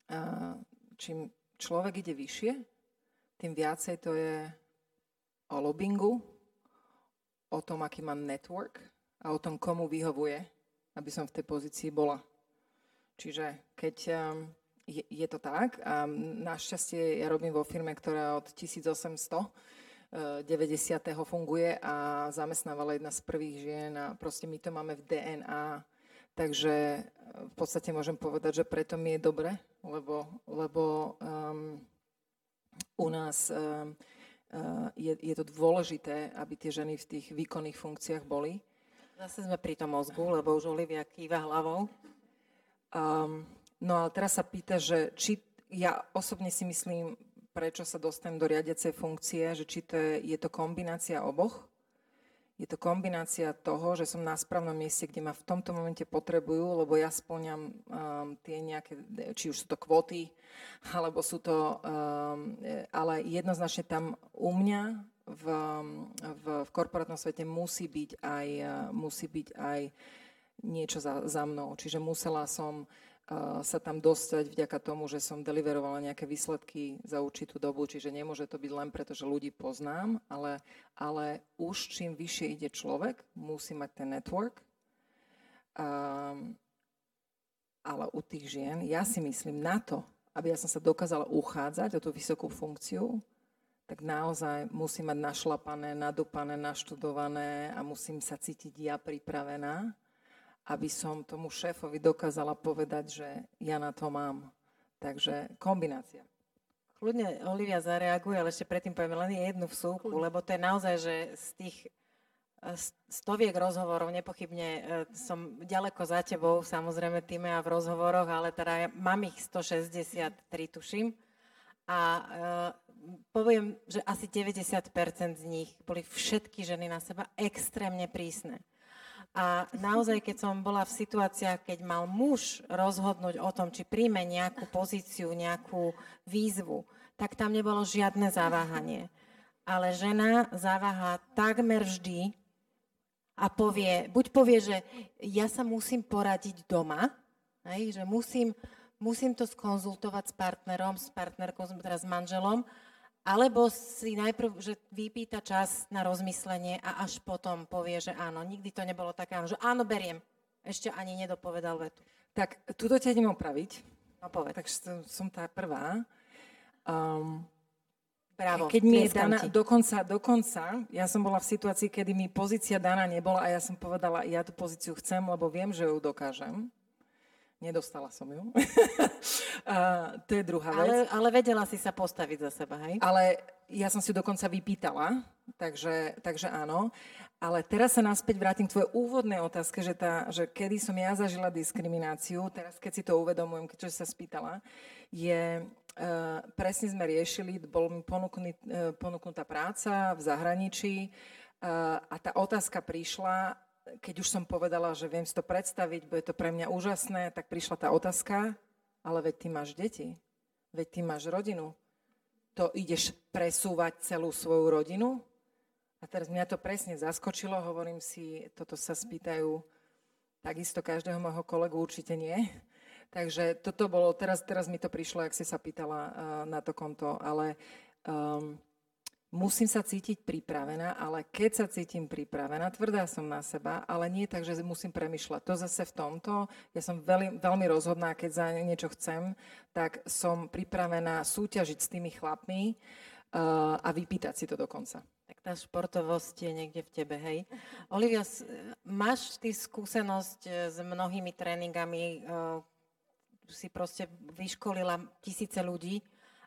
A čím človek ide vyššie, tým viacej to je o lobbingu, o tom, aký mám network a o tom, komu vyhovuje, aby som v tej pozícii bola. Čiže keď um, je, je to tak, a našťastie ja robím vo firme, ktorá od 1800 90. funguje a zamestnávala jedna z prvých žien a proste my to máme v DNA. Takže e, v podstate môžem povedať, že preto mi je dobre, lebo, lebo um, u nás um, uh, je, je to dôležité, aby tie ženy v tých výkonných funkciách boli. Zase sme pri tom mozgu, lebo už Olivia kýva hlavou. Um, no ale teraz sa pýta, že či ja osobne si myslím, prečo sa dostanem do riadiacej funkcie, že či to je, je to kombinácia oboch. Je to kombinácia toho, že som na správnom mieste, kde ma v tomto momente potrebujú, lebo ja splňam um, tie nejaké, či už sú to kvóty, alebo sú to, um, ale jednoznačne tam u mňa v, v, v korporátnom svete musí byť aj, musí byť aj niečo za, za mnou. Čiže musela som sa tam dostať vďaka tomu, že som deliverovala nejaké výsledky za určitú dobu, čiže nemôže to byť len preto, že ľudí poznám, ale, ale už čím vyššie ide človek, musí mať ten network. Um, ale u tých žien, ja si myslím na to, aby ja som sa dokázala uchádzať o tú vysokú funkciu, tak naozaj musím mať našlapané, nadupané, naštudované a musím sa cítiť ja pripravená aby som tomu šéfovi dokázala povedať, že ja na to mám. Takže kombinácia. Kľudne Olivia zareaguje, ale ešte predtým poviem len jednu vsúku, lebo to je naozaj, že z tých e, stoviek rozhovorov, nepochybne e, som ďaleko za tebou, samozrejme týme a v rozhovoroch, ale teda ja mám ich 163, tuším. A uh, poviem, že asi 90% z nich boli všetky ženy na seba extrémne prísne. A naozaj, keď som bola v situáciách, keď mal muž rozhodnúť o tom, či príjme nejakú pozíciu, nejakú výzvu, tak tam nebolo žiadne zaváhanie. Ale žena zaváha takmer vždy a povie, buď povie, že ja sa musím poradiť doma, že musím, musím to skonzultovať s partnerom, s partnerkou, teda s manželom, alebo si najprv, že vypýta čas na rozmyslenie a až potom povie, že áno. Nikdy to nebolo také, že áno, beriem. Ešte ani nedopovedal vetu. Tak, tuto ťa idem opraviť. No povedz. Takže som, som tá prvá. Um, Bravo, keď mi je daná, dokonca, dokonca, ja som bola v situácii, kedy mi pozícia daná nebola a ja som povedala, ja tú pozíciu chcem, lebo viem, že ju dokážem. Nedostala som ju. a, to je druhá vec. Ale, ale vedela si sa postaviť za seba, hej? Ale ja som si dokonca vypýtala, takže, takže áno. Ale teraz sa naspäť vrátim k tvojej úvodnej otázke, že, tá, že kedy som ja zažila diskrimináciu, teraz keď si to uvedomujem, keď sa spýtala, je, uh, presne sme riešili, bol mi ponúknut, uh, ponúknutá práca v zahraničí uh, a tá otázka prišla, keď už som povedala, že viem si to predstaviť, bude to pre mňa úžasné, tak prišla tá otázka, ale veď ty máš deti, veď ty máš rodinu, to ideš presúvať celú svoju rodinu? A teraz mňa to presne zaskočilo, hovorím si, toto sa spýtajú takisto každého môjho kolegu, určite nie. Takže toto bolo, teraz, teraz mi to prišlo, ak si sa pýtala uh, na to konto, ale um, musím sa cítiť pripravená, ale keď sa cítim pripravená, tvrdá som na seba, ale nie tak, že musím premyšľať. To zase v tomto, ja som veľmi, veľmi rozhodná, keď za niečo chcem, tak som pripravená súťažiť s tými chlapmi uh, a vypýtať si to dokonca. Tak tá športovosť je niekde v tebe, hej. Olivia, máš ty skúsenosť eh, s mnohými tréningami, uh, si proste vyškolila tisíce ľudí,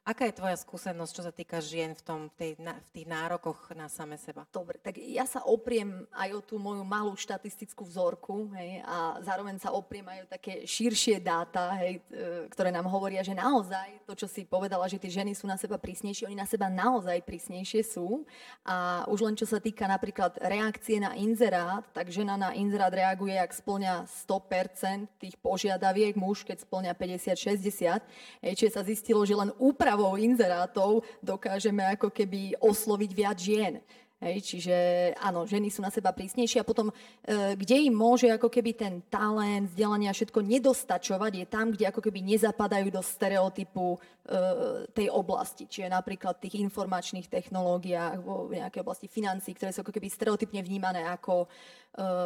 Aká je tvoja skúsenosť, čo sa týka žien v, tom, v, tej, na, v tých nárokoch na same seba? Dobre, tak ja sa opriem aj o tú moju malú štatistickú vzorku hej, a zároveň sa opriem aj o také širšie dáta, hej, e, ktoré nám hovoria, že naozaj to, čo si povedala, že tie ženy sú na seba prísnejšie, oni na seba naozaj prísnejšie sú. A už len čo sa týka napríklad reakcie na inzerát, tak žena na inzerát reaguje, ak splňa 100% tých požiadaviek, muž keď splňa 50-60. Čiže sa zistilo, že len úprava úpravou inzerátov dokážeme ako keby osloviť viac žien. Hej, čiže áno, ženy sú na seba prísnejšie a potom, e, kde im môže ako keby ten talent, vzdelanie a všetko nedostačovať, je tam, kde ako keby nezapadajú do stereotypu e, tej oblasti. Čiže napríklad v tých informačných technológiách, vo nejakej oblasti financí, ktoré sú ako keby stereotypne vnímané ako e,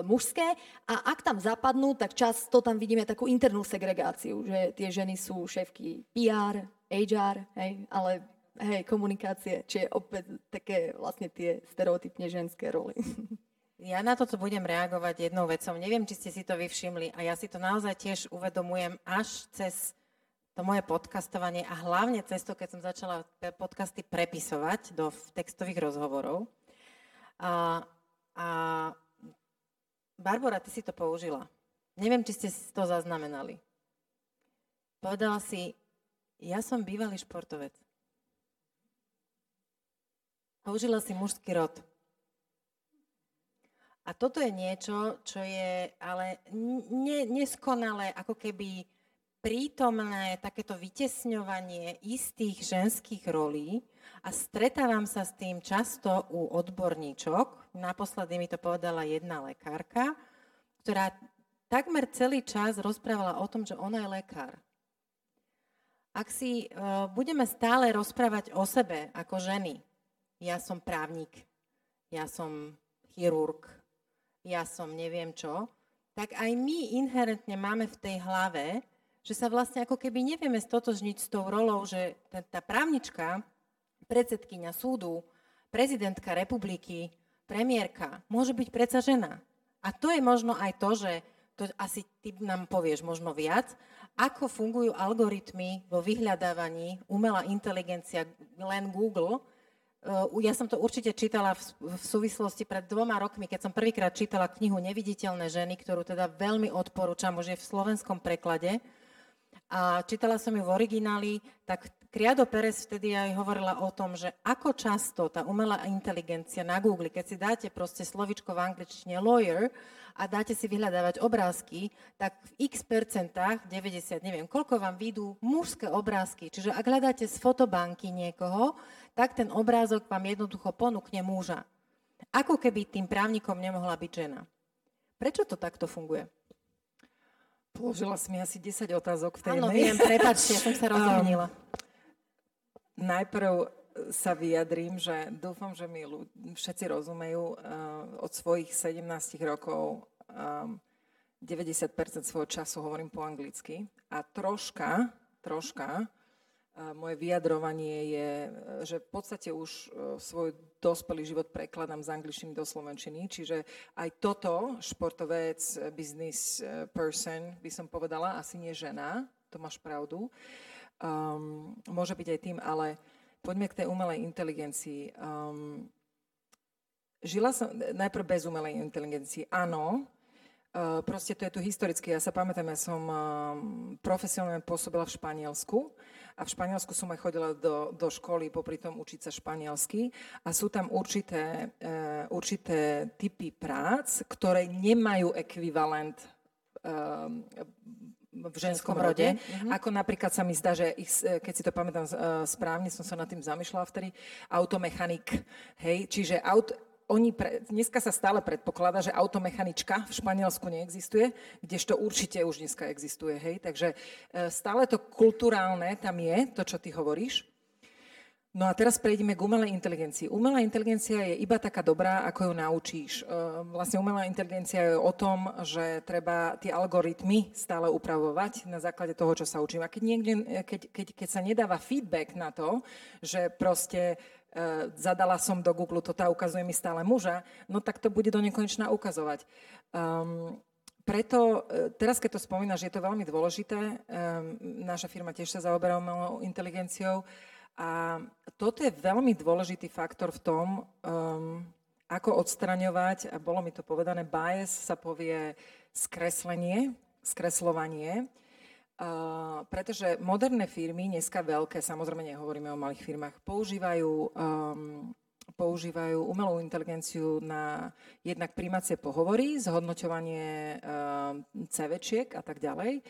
mužské. A ak tam zapadnú, tak často tam vidíme takú internú segregáciu, že tie ženy sú šéfky PR, HR, hej, ale hej, komunikácie, čiže opäť také vlastne tie stereotypne ženské roly. Ja na toto budem reagovať jednou vecou. Neviem, či ste si to vyvšimli a ja si to naozaj tiež uvedomujem až cez to moje podcastovanie a hlavne cez to, keď som začala podcasty prepisovať do textových rozhovorov. A, a Barbara, ty si to použila. Neviem, či ste to zaznamenali. Povedala si, ja som bývalý športovec. Použila si mužský rod. A toto je niečo, čo je ale ne, neskonalé, ako keby prítomné takéto vytesňovanie istých ženských rolí a stretávam sa s tým často u odborníčok. Naposledy mi to povedala jedna lekárka, ktorá takmer celý čas rozprávala o tom, že ona je lekár. Ak si uh, budeme stále rozprávať o sebe ako ženy, ja som právnik, ja som chirurg, ja som neviem čo, tak aj my inherentne máme v tej hlave, že sa vlastne ako keby nevieme stotožniť s tou rolou, že tá právnička, predsedkynia súdu, prezidentka republiky, premiérka, môže byť predsa žena. A to je možno aj to, že to asi ty nám povieš možno viac, ako fungujú algoritmy vo vyhľadávaní, umelá inteligencia, len Google, ja som to určite čítala v, v súvislosti pred dvoma rokmi, keď som prvýkrát čítala knihu Neviditeľné ženy, ktorú teda veľmi odporúčam, už je v slovenskom preklade. A čítala som ju v origináli, tak Criado Perez vtedy aj hovorila o tom, že ako často tá umelá inteligencia na Google, keď si dáte proste slovičko v angličtine lawyer a dáte si vyhľadávať obrázky, tak v x percentách, 90, neviem, koľko vám vidú mužské obrázky. Čiže ak hľadáte z fotobanky niekoho, tak ten obrázok vám jednoducho ponúkne muža. Ako keby tým právnikom nemohla byť žena. Prečo to takto funguje? Položila si mi asi 10 otázok v tej Áno, viem, prepačte, som sa rozohnila. Um, najprv sa vyjadrím, že dúfam, že mi všetci rozumejú. Uh, od svojich 17 rokov um, 90% svojho času hovorím po anglicky a troška, troška uh, moje vyjadrovanie je, že v podstate už uh, svoj dospelý život prekladám z angličtiny do slovenčiny, čiže aj toto, športovec, business uh, person, by som povedala, asi nie žena, to máš pravdu. Um, môže byť aj tým, ale Poďme k tej umelej inteligencii. Um, žila som najprv bez umelej inteligencii. Áno, uh, proste to je tu historicky. Ja sa pamätám, ja som um, profesionálne pôsobila v Španielsku a v Španielsku som aj chodila do, do školy, popri tom učiť sa španielsky a sú tam určité, uh, určité typy prác, ktoré nemajú ekvivalent v ženskom rode. Mm-hmm. Ako napríklad sa mi zdá, že ich, keď si to pamätám e, správne, som sa nad tým zamýšľala vtedy, automechanik. Hej, čiže aut, oni pre, dneska sa stále predpokladá, že automechanička v Španielsku neexistuje, kdežto určite už dneska existuje. Hej? Takže e, stále to kulturálne tam je, to, čo ty hovoríš. No a teraz prejdeme k umelej inteligencii. Umelá inteligencia je iba taká dobrá, ako ju naučíš. E, vlastne umelá inteligencia je o tom, že treba tie algoritmy stále upravovať na základe toho, čo sa učím. A keď, niekde, keď, keď, keď sa nedáva feedback na to, že proste uh, zadala som do Google toto a ukazuje mi stále muža, no tak to bude do nekonečna ukazovať. Um, preto, e, teraz keď to spomínaš, je to veľmi dôležité. Um, naša firma tiež sa zaoberá umelou inteligenciou a toto je veľmi dôležitý faktor v tom, um, ako odstraňovať, a bolo mi to povedané, bias sa povie skreslenie, skreslovanie, uh, pretože moderné firmy, dneska veľké, samozrejme nehovoríme o malých firmách, používajú um, používajú umelú inteligenciu na jednak príjmacie pohovory, zhodnoťovanie eh, CVčiek a tak ďalej.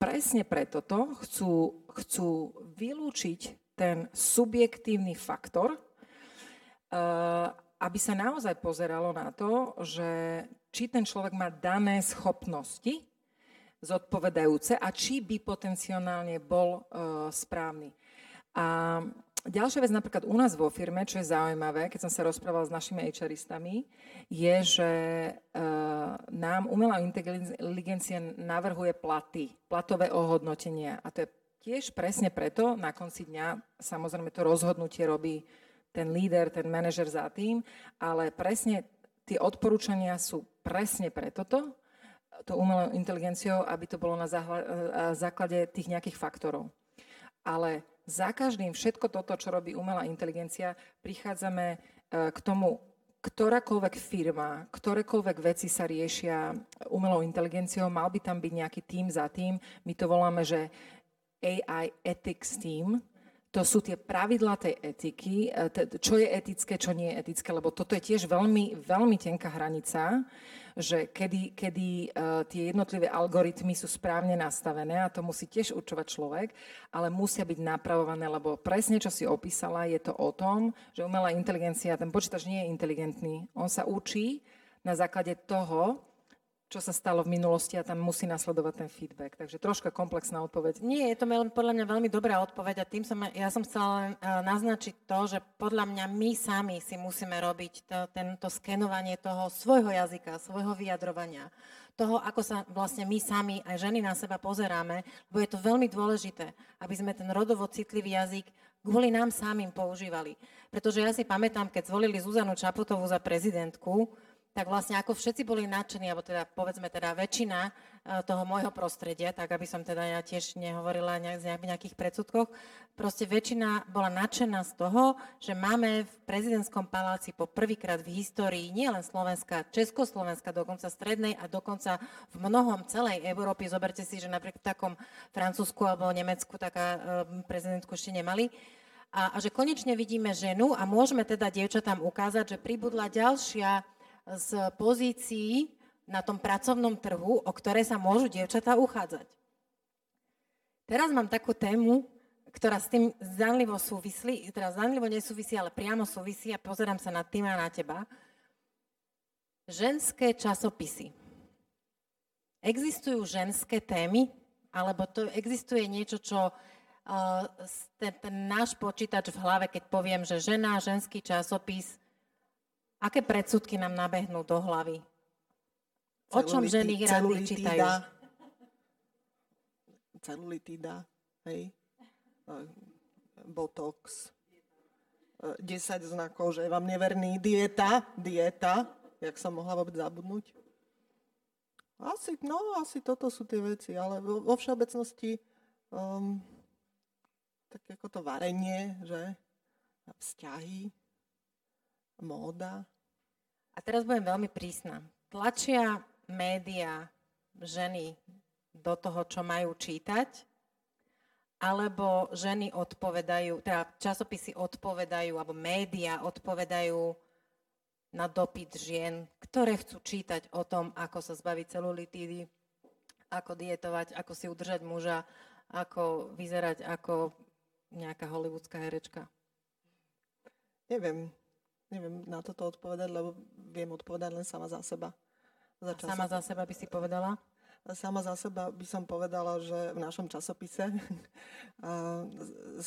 Presne preto to chcú, chcú vylúčiť ten subjektívny faktor, eh, aby sa naozaj pozeralo na to, že či ten človek má dané schopnosti zodpovedajúce a či by potenciálne bol uh, správny. A Ďalšia vec napríklad u nás vo firme, čo je zaujímavé, keď som sa rozprávala s našimi HRistami, je, že uh, nám umelá inteligencia navrhuje platy, platové ohodnotenia. A to je tiež presne preto, na konci dňa samozrejme to rozhodnutie robí ten líder, ten manažer za tým, ale presne tie odporúčania sú presne pre toto, to umelou inteligenciou, aby to bolo na základe tých nejakých faktorov. Ale za každým všetko toto, čo robí umelá inteligencia, prichádzame e, k tomu, ktorákoľvek firma, ktorékoľvek veci sa riešia umelou inteligenciou, mal by tam byť nejaký tým za tým. My to voláme, že AI Ethics Team, to sú tie pravidlá tej etiky, e, čo je etické, čo nie je etické, lebo toto je tiež veľmi, veľmi tenká hranica, že kedy, kedy uh, tie jednotlivé algoritmy sú správne nastavené a to musí tiež určovať človek, ale musia byť napravované, lebo presne, čo si opísala, je to o tom, že umelá inteligencia, ten počítač nie je inteligentný. On sa učí na základe toho, čo sa stalo v minulosti a tam musí nasledovať ten feedback. Takže troška komplexná odpoveď. Nie, je to podľa mňa veľmi dobrá odpoveď a tým som, ja som chcela len e, naznačiť to, že podľa mňa my sami si musíme robiť to, tento skenovanie toho svojho jazyka, svojho vyjadrovania, toho, ako sa vlastne my sami, aj ženy na seba pozeráme, lebo je to veľmi dôležité, aby sme ten rodovo citlivý jazyk kvôli nám samým používali. Pretože ja si pamätám, keď zvolili Zuzanu Čaputovú za prezidentku, tak vlastne ako všetci boli nadšení, alebo teda povedzme teda väčšina e, toho môjho prostredia, tak aby som teda ja tiež nehovorila z nejakých predsudkoch, proste väčšina bola nadšená z toho, že máme v prezidentskom paláci po prvýkrát v histórii nielen Slovenska, Československa, dokonca strednej a dokonca v mnohom celej Európy. Zoberte si, že napríklad v takom Francúzsku alebo Nemecku taká e, prezidentku ešte nemali. A, a že konečne vidíme ženu a môžeme teda dievčatám ukázať, že pribudla ďalšia z pozícií na tom pracovnom trhu, o ktoré sa môžu dievčatá uchádzať. Teraz mám takú tému, ktorá s tým zanlivo súvislí, teda zanlivo nesúvisí, ale priamo súvisí a pozerám sa na tým a na teba. Ženské časopisy. Existujú ženské témy, alebo to existuje niečo, čo uh, ten, ten náš počítač v hlave, keď poviem, že žena, ženský časopis, Aké predsudky nám nabehnú do hlavy? O čom ženy rady čítajú? Celulitída, hej. Botox. 10 znakov, že je vám neverný. Dieta, dieta. Jak som mohla vôbec zabudnúť? Asi, no, asi toto sú tie veci, ale vo, vo všeobecnosti um, tak ako to varenie, že vzťahy, móda. A teraz budem veľmi prísna. Tlačia média ženy do toho, čo majú čítať, alebo ženy odpovedajú, teda časopisy odpovedajú, alebo média odpovedajú na dopyt žien, ktoré chcú čítať o tom, ako sa zbaviť celulitídy, ako dietovať, ako si udržať muža, ako vyzerať ako nejaká hollywoodská herečka. Neviem, neviem na toto odpovedať, lebo viem odpovedať len sama za seba. Za sama za seba by si povedala? Sama za seba by som povedala, že v našom časopise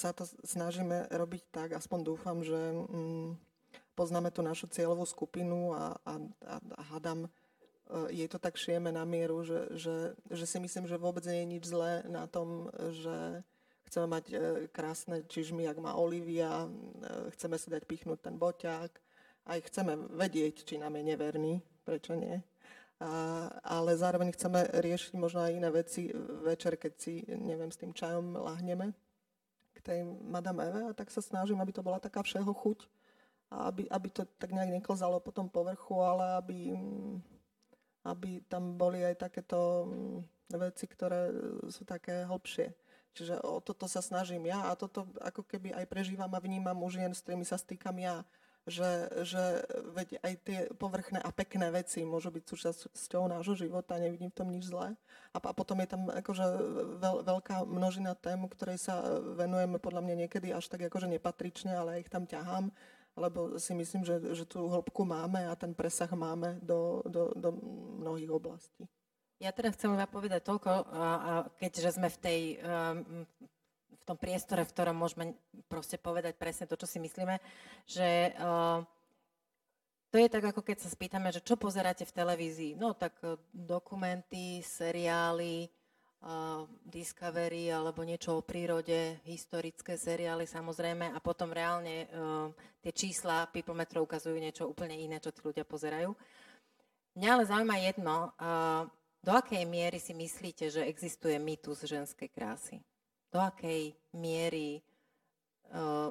sa to snažíme robiť tak, aspoň dúfam, že mm, poznáme tú našu cieľovú skupinu a, a, a, a hádam, e, jej to tak šijeme na mieru, že, že, že si myslím, že vôbec nie je nič zlé na tom, že chceme mať e, krásne čižmy, jak má Olivia, e, chceme si dať pichnúť ten boťák, aj chceme vedieť, či nám je neverný, prečo nie. ale zároveň chceme riešiť možno aj iné veci večer, keď si, neviem, s tým čajom lahneme k tej Madame Eve a tak sa snažím, aby to bola taká všeho chuť a aby, aby to tak nejak neklzalo po tom povrchu, ale aby, aby tam boli aj takéto veci, ktoré sú také hlbšie. Čiže o toto sa snažím ja a toto ako keby aj prežívam a vnímam u žien, s ktorými sa stýkam ja že, že veď aj tie povrchné a pekné veci môžu byť súčasťou nášho života, nevidím v tom nič zlé. A, a potom je tam akože veľ, veľká množina tém, ktorej sa venujeme podľa mňa niekedy až tak akože nepatrične, ale ich tam ťahám, lebo si myslím, že, že tú hĺbku máme a ten presah máme do, do, do mnohých oblastí. Ja teda chcem iba povedať toľko, a, keďže sme v tej um, v tom priestore, v ktorom môžeme proste povedať presne to, čo si myslíme, že uh, to je tak, ako keď sa spýtame, že čo pozeráte v televízii. No tak uh, dokumenty, seriály, uh, Discovery alebo niečo o prírode, historické seriály samozrejme a potom reálne tie čísla People ukazujú niečo úplne iné, čo tí ľudia pozerajú. Mňa ale zaujíma jedno, do akej miery si myslíte, že existuje mýtus ženskej krásy? do akej miery e,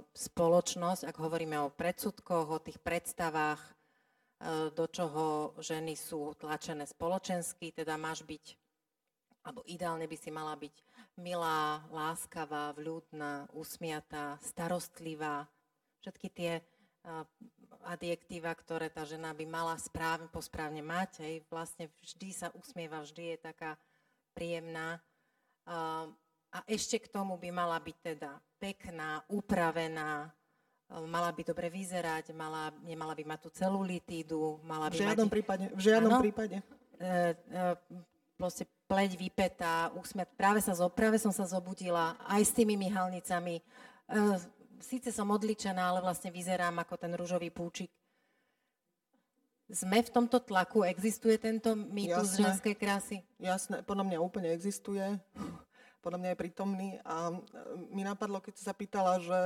spoločnosť, ak hovoríme o predsudkoch, o tých predstavách, e, do čoho ženy sú tlačené spoločensky, teda máš byť, alebo ideálne by si mala byť milá, láskavá, vľúdna, usmiatá, starostlivá, všetky tie adjektíva, ktoré tá žena by mala správne, posprávne mať, hej, vlastne vždy sa usmieva, vždy je taká príjemná a ešte k tomu by mala byť teda pekná, upravená, mala by dobre vyzerať, mala, nemala by mať tú celulitídu, mala by v žiadnom mať... prípade. V žiadnom ano, prípade. E, e, proste pleť vypetá, úsmet. Práve, sa, práve som sa zobudila aj s tými myhalnicami. E, síce som odličená, ale vlastne vyzerám ako ten rúžový púčik. Sme v tomto tlaku? Existuje tento mýtus ženskej krásy? Jasné, podľa mňa úplne existuje podľa mňa je prítomný a e, mi napadlo, keď sa pýtala, že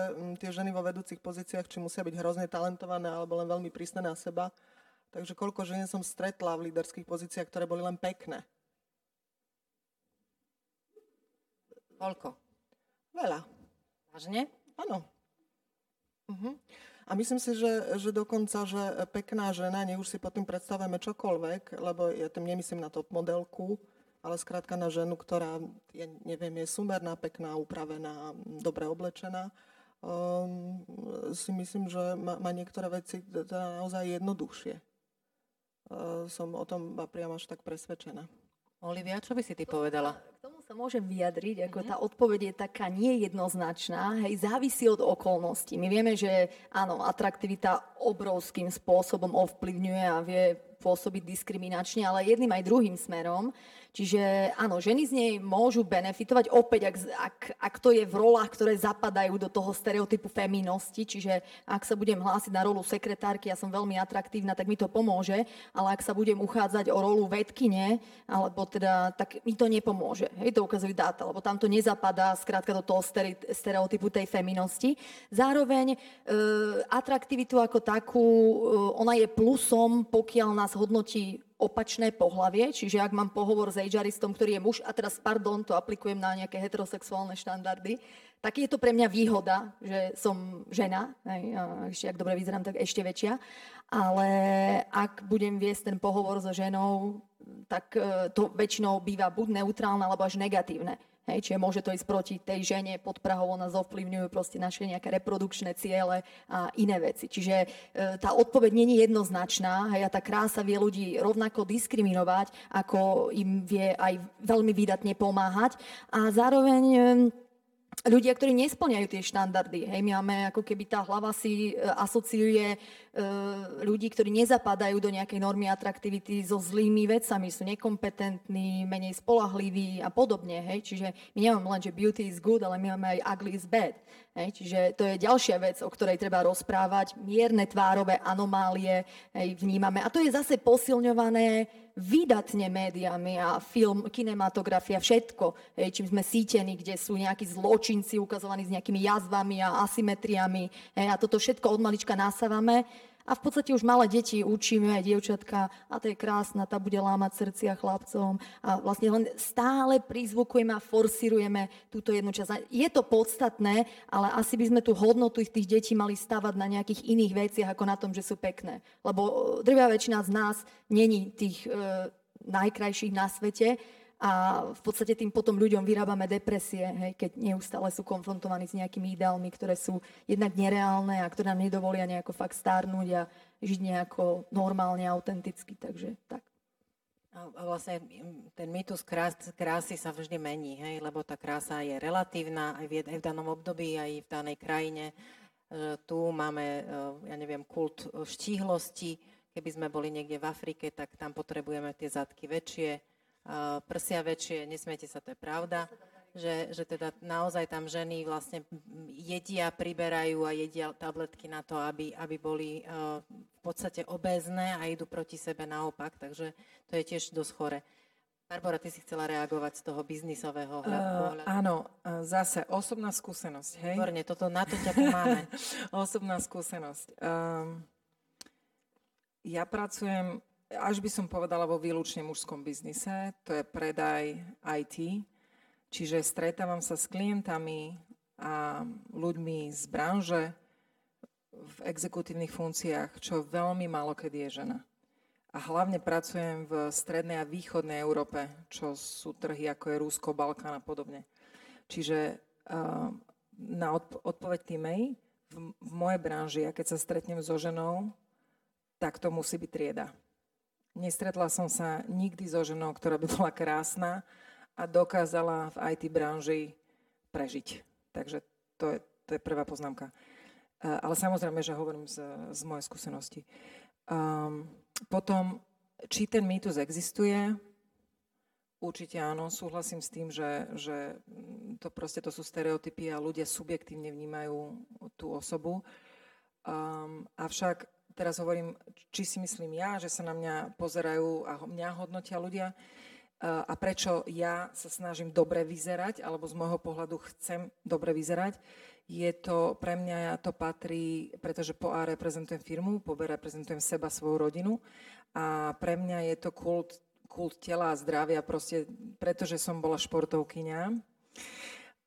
tie ženy vo vedúcich pozíciách, či musia byť hrozne talentované alebo len veľmi prísne na seba. Takže koľko žien som stretla v líderských pozíciách, ktoré boli len pekné. Koľko? Veľa. Vážne? Áno. Uh-huh. A myslím si, že, že dokonca, že pekná žena, nech už si pod tým predstavujeme čokoľvek, lebo ja tým nemyslím na top modelku, ale skrátka na ženu, ktorá, ja neviem, je sumerná, pekná, upravená, dobre oblečená, um, si myslím, že má, má niektoré veci teda naozaj jednoduchšie. Uh, som o tom priam až tak presvedčená. Olivia, čo by si ty povedala? Sa môžem vyjadriť, ako mm-hmm. tá odpoveď je taká nejednoznačná, hej, závisí od okolností. My vieme, že áno, atraktivita obrovským spôsobom ovplyvňuje a vie pôsobiť diskriminačne, ale jedným aj druhým smerom. Čiže áno, ženy z nej môžu benefitovať opäť, ak, ak, ak to je v rolách, ktoré zapadajú do toho stereotypu feminosti, čiže ak sa budem hlásiť na rolu sekretárky, ja som veľmi atraktívna, tak mi to pomôže, ale ak sa budem uchádzať o rolu vedkine, alebo teda, tak mi to nepomôže. Hej, to ukazujú dáta, lebo tam to nezapadá skrátka do toho stereotypu tej feminosti. Zároveň e, atraktivitu ako takú, e, ona je plusom, pokiaľ nás hodnotí opačné pohlavie, čiže ak mám pohovor s ageistom, ktorý je muž, a teraz, pardon, to aplikujem na nejaké heterosexuálne štandardy, tak je to pre mňa výhoda, že som žena, hej, ešte ak dobre vyzerám, tak ešte väčšia, ale ak budem viesť ten pohovor so ženou, tak e, to väčšinou býva buď neutrálne, alebo až negatívne. Hej, čiže môže to ísť proti tej žene, pod Prahovo nás ovplyvňujú proste naše nejaké reprodukčné ciele a iné veci. Čiže e, tá odpoveď je jednoznačná hej, a tá krása vie ľudí rovnako diskriminovať, ako im vie aj veľmi výdatne pomáhať. A zároveň e, ľudia, ktorí nesplňajú tie štandardy. Hej, my máme ako keby tá hlava si e, asociuje e, ľudí, ktorí nezapadajú do nejakej normy atraktivity so zlými vecami, sú nekompetentní, menej spolahliví a podobne. Hej. Čiže my nemáme len, že beauty is good, ale my máme aj ugly is bad. Hej. Čiže to je ďalšia vec, o ktorej treba rozprávať. Mierne tvárové anomálie hej, vnímame. A to je zase posilňované vydatne médiami a film, kinematografia, všetko, hej, čím sme sítení, kde sú nejakí zločinci ukazovaní s nejakými jazvami a asymetriami hej, a toto všetko od malička nasávame A v podstate už malé deti učíme aj dievčatka a to je krásna, tá bude lámať srdcia chlapcom a vlastne len stále prizvukujeme a forsirujeme túto jednu časť. Je to podstatné, ale asi by sme tú hodnotu tých detí mali stavať na nejakých iných veciach ako na tom, že sú pekné. Lebo e, drvia väčšina z nás není tých e, najkrajších na svete a v podstate tým potom ľuďom vyrábame depresie, hej, keď neustále sú konfrontovaní s nejakými ideálmi, ktoré sú jednak nereálne a ktoré nám nedovolia nejako fakt stárnuť a žiť nejako normálne, autenticky. Takže tak. A vlastne ten mýtus krás, krásy sa vždy mení, hej, lebo tá krása je relatívna aj v, aj v danom období, aj v danej krajine. E, tu máme, e, ja neviem, kult štíhlosti. Keby sme boli niekde v Afrike, tak tam potrebujeme tie zadky väčšie prsia väčšie, nesmiete sa, to je pravda, že, že teda naozaj tam ženy vlastne jedia, priberajú a jedia tabletky na to, aby, aby boli uh, v podstate obézne a idú proti sebe naopak, takže to je tiež dosť chore. Barbara, ty si chcela reagovať z toho biznisového hľadu. Uh, áno, uh, zase osobná skúsenosť, hej? Výborne, toto, na to ťa tu máme. osobná skúsenosť. Um, ja pracujem až by som povedala vo výlučne mužskom biznise, to je predaj IT, čiže stretávam sa s klientami a ľuďmi z branže v exekutívnych funkciách, čo veľmi málo kedy je žena. A hlavne pracujem v strednej a východnej Európe, čo sú trhy ako je Rusko, Balkán a podobne. Čiže uh, na odp- odpoveď týmej, v, v mojej branži, ja keď sa stretnem so ženou, tak to musí byť trieda. Nestretla som sa nikdy so ženou, ktorá by bola krásna a dokázala v IT branži prežiť. Takže to je, to je prvá poznámka. Ale samozrejme, že hovorím z, z mojej skúsenosti. Um, potom, či ten mýtus existuje, určite áno, súhlasím s tým, že, že to proste to sú stereotypy a ľudia subjektívne vnímajú tú osobu. Um, avšak teraz hovorím, či si myslím ja, že sa na mňa pozerajú a mňa hodnotia ľudia a prečo ja sa snažím dobre vyzerať, alebo z môjho pohľadu chcem dobre vyzerať, je to, pre mňa to patrí, pretože po A reprezentujem firmu, po B reprezentujem seba, svoju rodinu a pre mňa je to kult, kult tela a zdravia, proste, pretože som bola športovkyňa,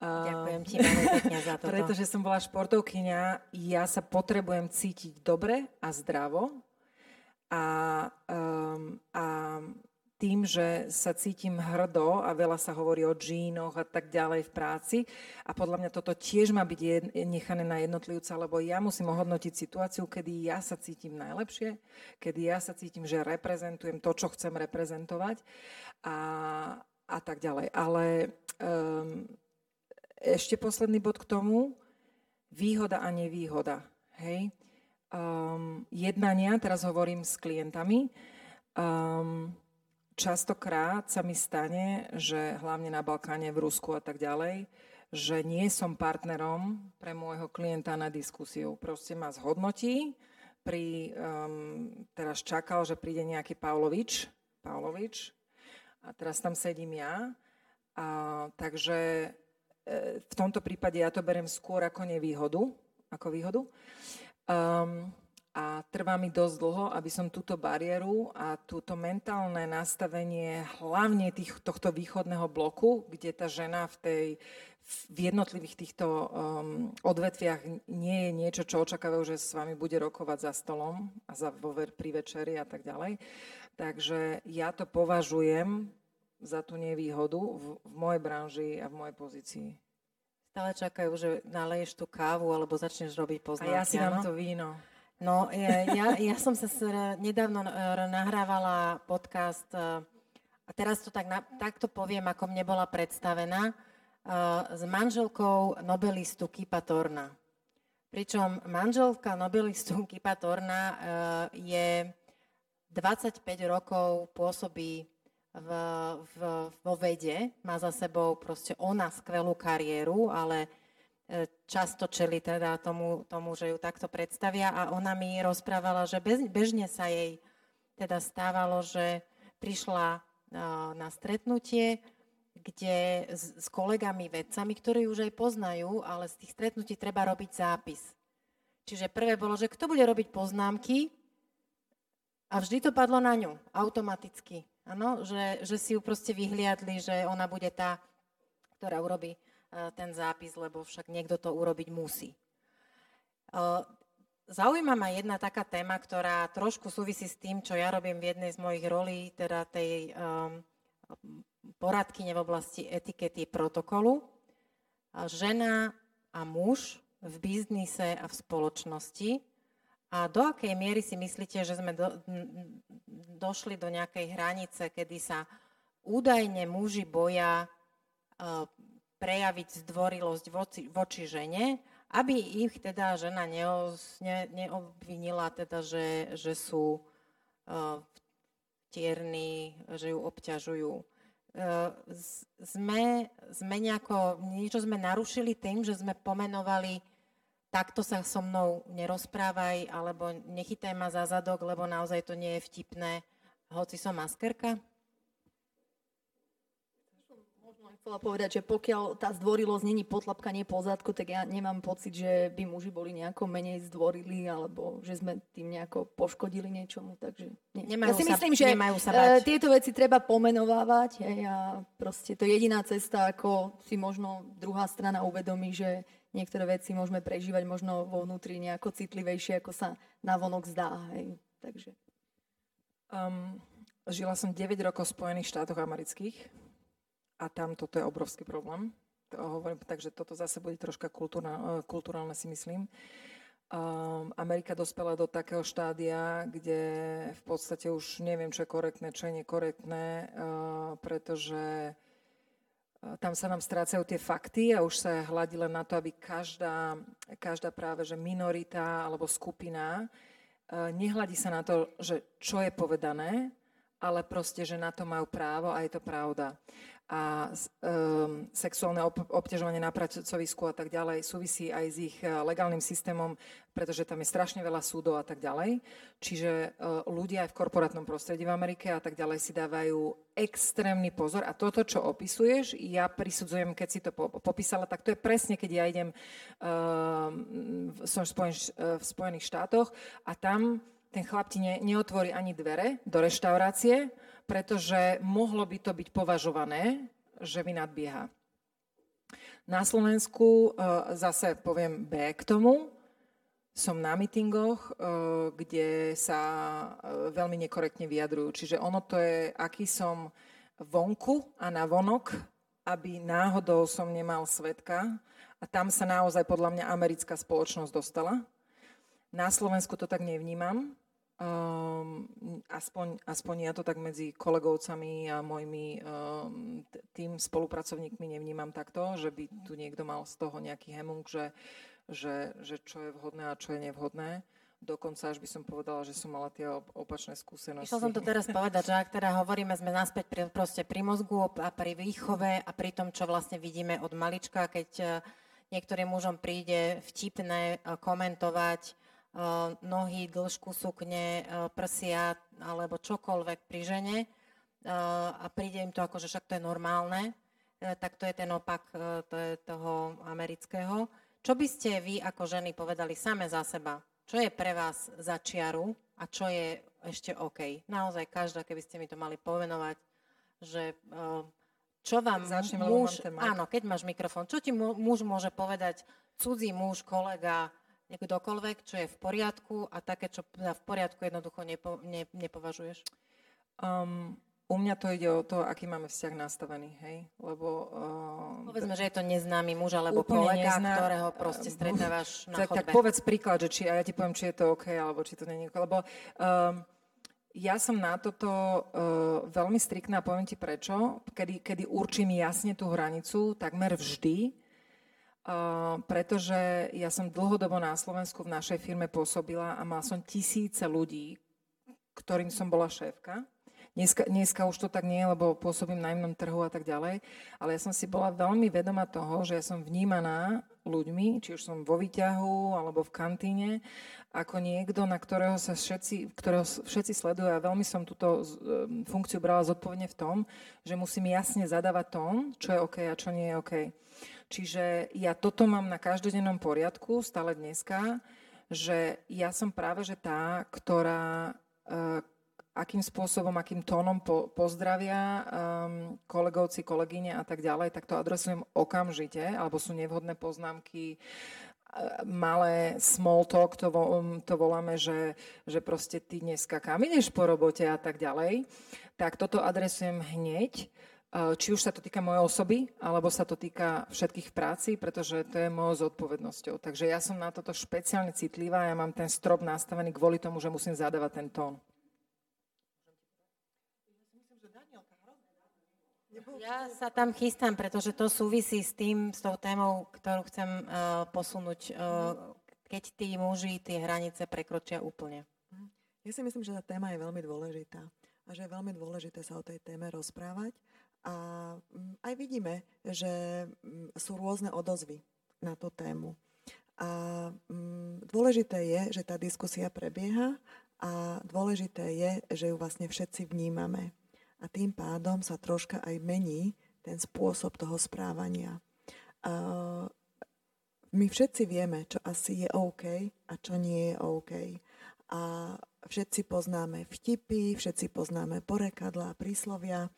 Ďakujem ti veľmi pekne za to. Pretože som bola športovkyňa, ja sa potrebujem cítiť dobre a zdravo. A, um, a tým, že sa cítim hrdo a veľa sa hovorí o džínoch a tak ďalej v práci. A podľa mňa toto tiež má byť jed, nechané na jednotlivca, lebo ja musím ohodnotiť situáciu, kedy ja sa cítim najlepšie, kedy ja sa cítim, že reprezentujem to, čo chcem reprezentovať a, a tak ďalej. Ale um, ešte posledný bod k tomu. Výhoda a nevýhoda. Hej. Um, jednania, teraz hovorím s klientami, um, častokrát sa mi stane, že hlavne na Balkáne, v Rusku a tak ďalej, že nie som partnerom pre môjho klienta na diskusiu. Proste ma zhodnotí, pri, um, teraz čakal, že príde nejaký Pavlovič, Pavlovič a teraz tam sedím ja. A, takže v tomto prípade ja to berem skôr ako nevýhodu, ako výhodu. Um, a trvá mi dosť dlho, aby som túto bariéru a túto mentálne nastavenie hlavne tých, tohto východného bloku, kde tá žena v, tej, v jednotlivých týchto um, odvetviach nie je niečo, čo očakávajú, že s vami bude rokovať za stolom a za, vo, pri večeri a tak ďalej. Takže ja to považujem za tú nevýhodu v, v mojej branži a v mojej pozícii. Stále čakajú, že naleješ tú kávu alebo začneš robiť poznámky. A ja si dám to víno. No, ja, ja, ja som sa nedávno e, nahrávala podcast e, a teraz to tak, takto poviem, ako mne bola predstavená, e, s manželkou nobelistu Kipa Torna. Pričom manželka nobelistu Kipa Torna je 25 rokov pôsobí v, v, vo vede, má za sebou proste ona skvelú kariéru, ale e, často čeli teda tomu, tomu, že ju takto predstavia a ona mi rozprávala, že bez, bežne sa jej teda stávalo, že prišla na stretnutie, kde s, s kolegami vedcami, ktorí už aj poznajú, ale z tých stretnutí treba robiť zápis. Čiže prvé bolo, že kto bude robiť poznámky a vždy to padlo na ňu, automaticky. Ano, že, že si ju proste vyhliadli, že ona bude tá, ktorá urobí uh, ten zápis, lebo však niekto to urobiť musí. Uh, zaujíma ma jedna taká téma, ktorá trošku súvisí s tým, čo ja robím v jednej z mojich rolí, teda tej um, poradkyne v oblasti etikety protokolu. Žena a muž v biznise a v spoločnosti. A do akej miery si myslíte, že sme do, došli do nejakej hranice, kedy sa údajne muži boja uh, prejaviť zdvorilosť voči, voči žene, aby ich teda žena neoz, ne, neobvinila, teda, že, že sú uh, tierni, že ju obťažujú. Uh, sme, sme nejako, niečo sme narušili tým, že sme pomenovali takto sa so mnou nerozprávaj, alebo nechytaj ma za zadok, lebo naozaj to nie je vtipné, hoci som maskerka? chcela povedať, že pokiaľ tá zdvorilosť není nie po zadku, tak ja nemám pocit, že by muži boli nejako menej zdvorili, alebo že sme tým nejako poškodili niečomu. Takže nie. Nemajú ja si sa, myslím, že sa bať. tieto veci treba pomenovávať hej, a proste to je jediná cesta, ako si možno druhá strana uvedomí, že niektoré veci môžeme prežívať možno vo vnútri nejako citlivejšie, ako sa navonok zdá. Hej. Takže. Um, žila som 9 rokov v Spojených štátoch amerických a tam toto je obrovský problém. To hovorím, takže toto zase bude troška kultúrna, eh, kultúrálne si myslím. Um, Amerika dospela do takého štádia, kde v podstate už neviem, čo je korektné, čo je nekorektné, uh, pretože tam sa nám strácajú tie fakty a už sa hľadí len na to, aby každá, každá práve že minorita alebo skupina, e, nehľadí sa na to, že čo je povedané, ale proste, že na to majú právo a je to pravda a um, sexuálne obťažovanie na pracovisku a tak ďalej súvisí aj s ich uh, legálnym systémom, pretože tam je strašne veľa súdov a tak ďalej. Čiže uh, ľudia aj v korporátnom prostredí v Amerike a tak ďalej si dávajú extrémny pozor a toto, čo opisuješ, ja prisudzujem, keď si to popísala, tak to je presne, keď ja idem, uh, som v, Spojen, uh, v Spojených štátoch a tam ten chlap ti ne, neotvorí ani dvere do reštaurácie, pretože mohlo by to byť považované, že mi nadbieha. Na Slovensku e, zase poviem B k tomu. Som na mítingoch, e, kde sa e, veľmi nekorektne vyjadrujú. Čiže ono to je, aký som vonku a na vonok, aby náhodou som nemal svetka. A tam sa naozaj podľa mňa americká spoločnosť dostala. Na Slovensku to tak nevnímam. Um, aspoň, aspoň ja to tak medzi kolegovcami a mojimi um, tým spolupracovníkmi nevnímam takto, že by tu niekto mal z toho nejaký hemung, že, že, že čo je vhodné a čo je nevhodné. Dokonca až by som povedala, že som mala tie opačné skúsenosti. Išla som to teraz povedať, že ak teda hovoríme, sme naspäť pri, proste pri mozgu a pri výchove a pri tom, čo vlastne vidíme od malička, keď eh, niektorým mužom príde vtipné eh, komentovať nohy, dĺžku sukne, eh, prsia alebo čokoľvek pri žene eh, a príde im to ako, že však to je normálne, tak to je ten opak to je toho amerického. Čo by ste vy ako ženy povedali same za seba? Čo je pre vás za čiaru a čo je ešte OK? Naozaj každá, keby ste mi to mali pomenovať, že čo vám Začnem, muž... Áno, keď máš mikrofón. Čo ti muž môže povedať, cudzí muž, kolega, kdokoľvek, čo je v poriadku a také, čo v poriadku jednoducho nepo, ne, nepovažuješ? Um, u mňa to ide o to, aký máme vzťah nastavený, hej? Lebo... Uh, Povedzme, že je to neznámy muž alebo kolega, nezná, ktorého proste stretávaš uh, na tak, chodbe. Tak povedz príklad, že či, a ja ti poviem, či je to OK, alebo či to nie je Lebo um, ja som na toto uh, veľmi striktná, poviem ti prečo, kedy, kedy určím jasne tú hranicu, takmer vždy, pretože ja som dlhodobo na Slovensku v našej firme pôsobila a mal som tisíce ľudí, ktorým som bola šéfka. Dneska, dneska už to tak nie lebo pôsobím na inom trhu a tak ďalej, ale ja som si bola veľmi vedoma toho, že ja som vnímaná ľuďmi, či už som vo výťahu alebo v kantíne, ako niekto, na ktorého sa všetci, ktorého všetci sledujú a veľmi som túto funkciu brala zodpovedne v tom, že musím jasne zadávať tón, čo je OK a čo nie je OK. Čiže ja toto mám na každodennom poriadku, stále dneska, že ja som práve že tá, ktorá uh, akým spôsobom, akým tónom po, pozdravia um, kolegovci, kolegyne a tak ďalej, tak to adresujem okamžite, alebo sú nevhodné poznámky, malé small talk, to, vo, to voláme, že, že proste ty dneska kam ideš po robote a tak ďalej, tak toto adresujem hneď či už sa to týka mojej osoby, alebo sa to týka všetkých práci, pretože to je mojou zodpovednosťou. Takže ja som na toto špeciálne citlivá, ja mám ten strop nastavený kvôli tomu, že musím zadávať ten tón. Ja sa tam chystám, pretože to súvisí s tým, s tou témou, ktorú chcem uh, posunúť, uh, keď tí muži tie hranice prekročia úplne. Ja si myslím, že tá téma je veľmi dôležitá a že je veľmi dôležité sa o tej téme rozprávať a mm, aj vidíme, že mm, sú rôzne odozvy na tú tému. A mm, dôležité je, že tá diskusia prebieha a dôležité je, že ju vlastne všetci vnímame. A tým pádom sa troška aj mení ten spôsob toho správania. A my všetci vieme, čo asi je OK a čo nie je OK. A všetci poznáme vtipy, všetci poznáme porekadlá, príslovia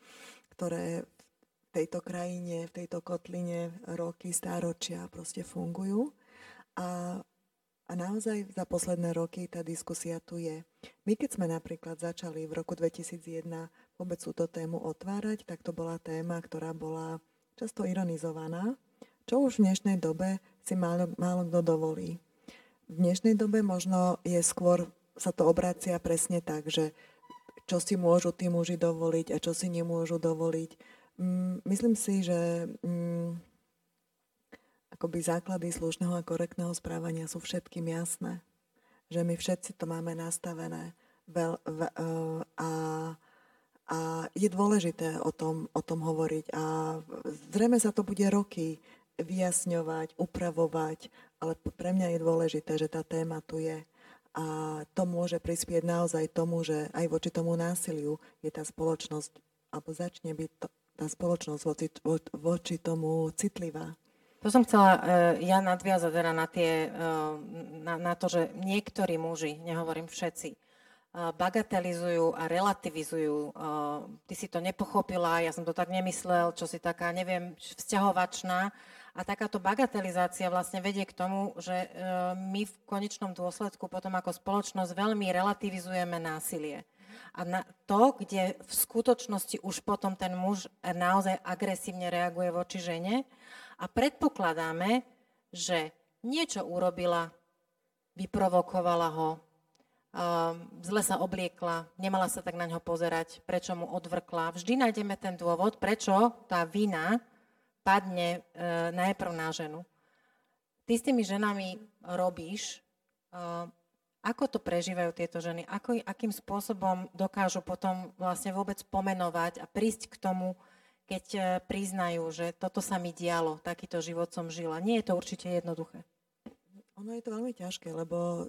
ktoré v tejto krajine, v tejto kotline roky, stáročia proste fungujú. A, a naozaj za posledné roky tá diskusia tu je. My keď sme napríklad začali v roku 2001 vôbec túto tému otvárať, tak to bola téma, ktorá bola často ironizovaná, čo už v dnešnej dobe si málo, málo kto dovolí. V dnešnej dobe možno je skôr, sa to obracia presne tak, že čo si môžu tí muži dovoliť a čo si nemôžu dovoliť. Mm, myslím si, že mm, akoby základy slušného a korektného správania sú všetkým jasné. Že my všetci to máme nastavené veľ, v, uh, a, a je dôležité o tom, o tom hovoriť. A zrejme sa to bude roky vyjasňovať, upravovať, ale pre mňa je dôležité, že tá téma tu je. A to môže prispieť naozaj tomu, že aj voči tomu násiliu je tá spoločnosť, alebo začne byť to, tá spoločnosť voči, vo, voči tomu citlivá. To som chcela uh, ja nadviazať teda na, tie, uh, na, na to, že niektorí muži, nehovorím všetci, uh, bagatelizujú a relativizujú. Ty si to nepochopila, ja som to tak nemyslel, čo si taká, neviem, vzťahovačná a takáto bagatelizácia vlastne vedie k tomu, že my v konečnom dôsledku potom ako spoločnosť veľmi relativizujeme násilie. A na to, kde v skutočnosti už potom ten muž naozaj agresívne reaguje voči žene a predpokladáme, že niečo urobila, vyprovokovala ho, zle sa obliekla, nemala sa tak na ňo pozerať, prečo mu odvrkla. Vždy nájdeme ten dôvod, prečo tá vina padne e, najprv na ženu. Ty s tými ženami robíš, e, ako to prežívajú tieto ženy? Ako, akým spôsobom dokážu potom vlastne vôbec pomenovať a prísť k tomu, keď e, priznajú, že toto sa mi dialo, takýto život som žila. Nie je to určite jednoduché. Ono je to veľmi ťažké, lebo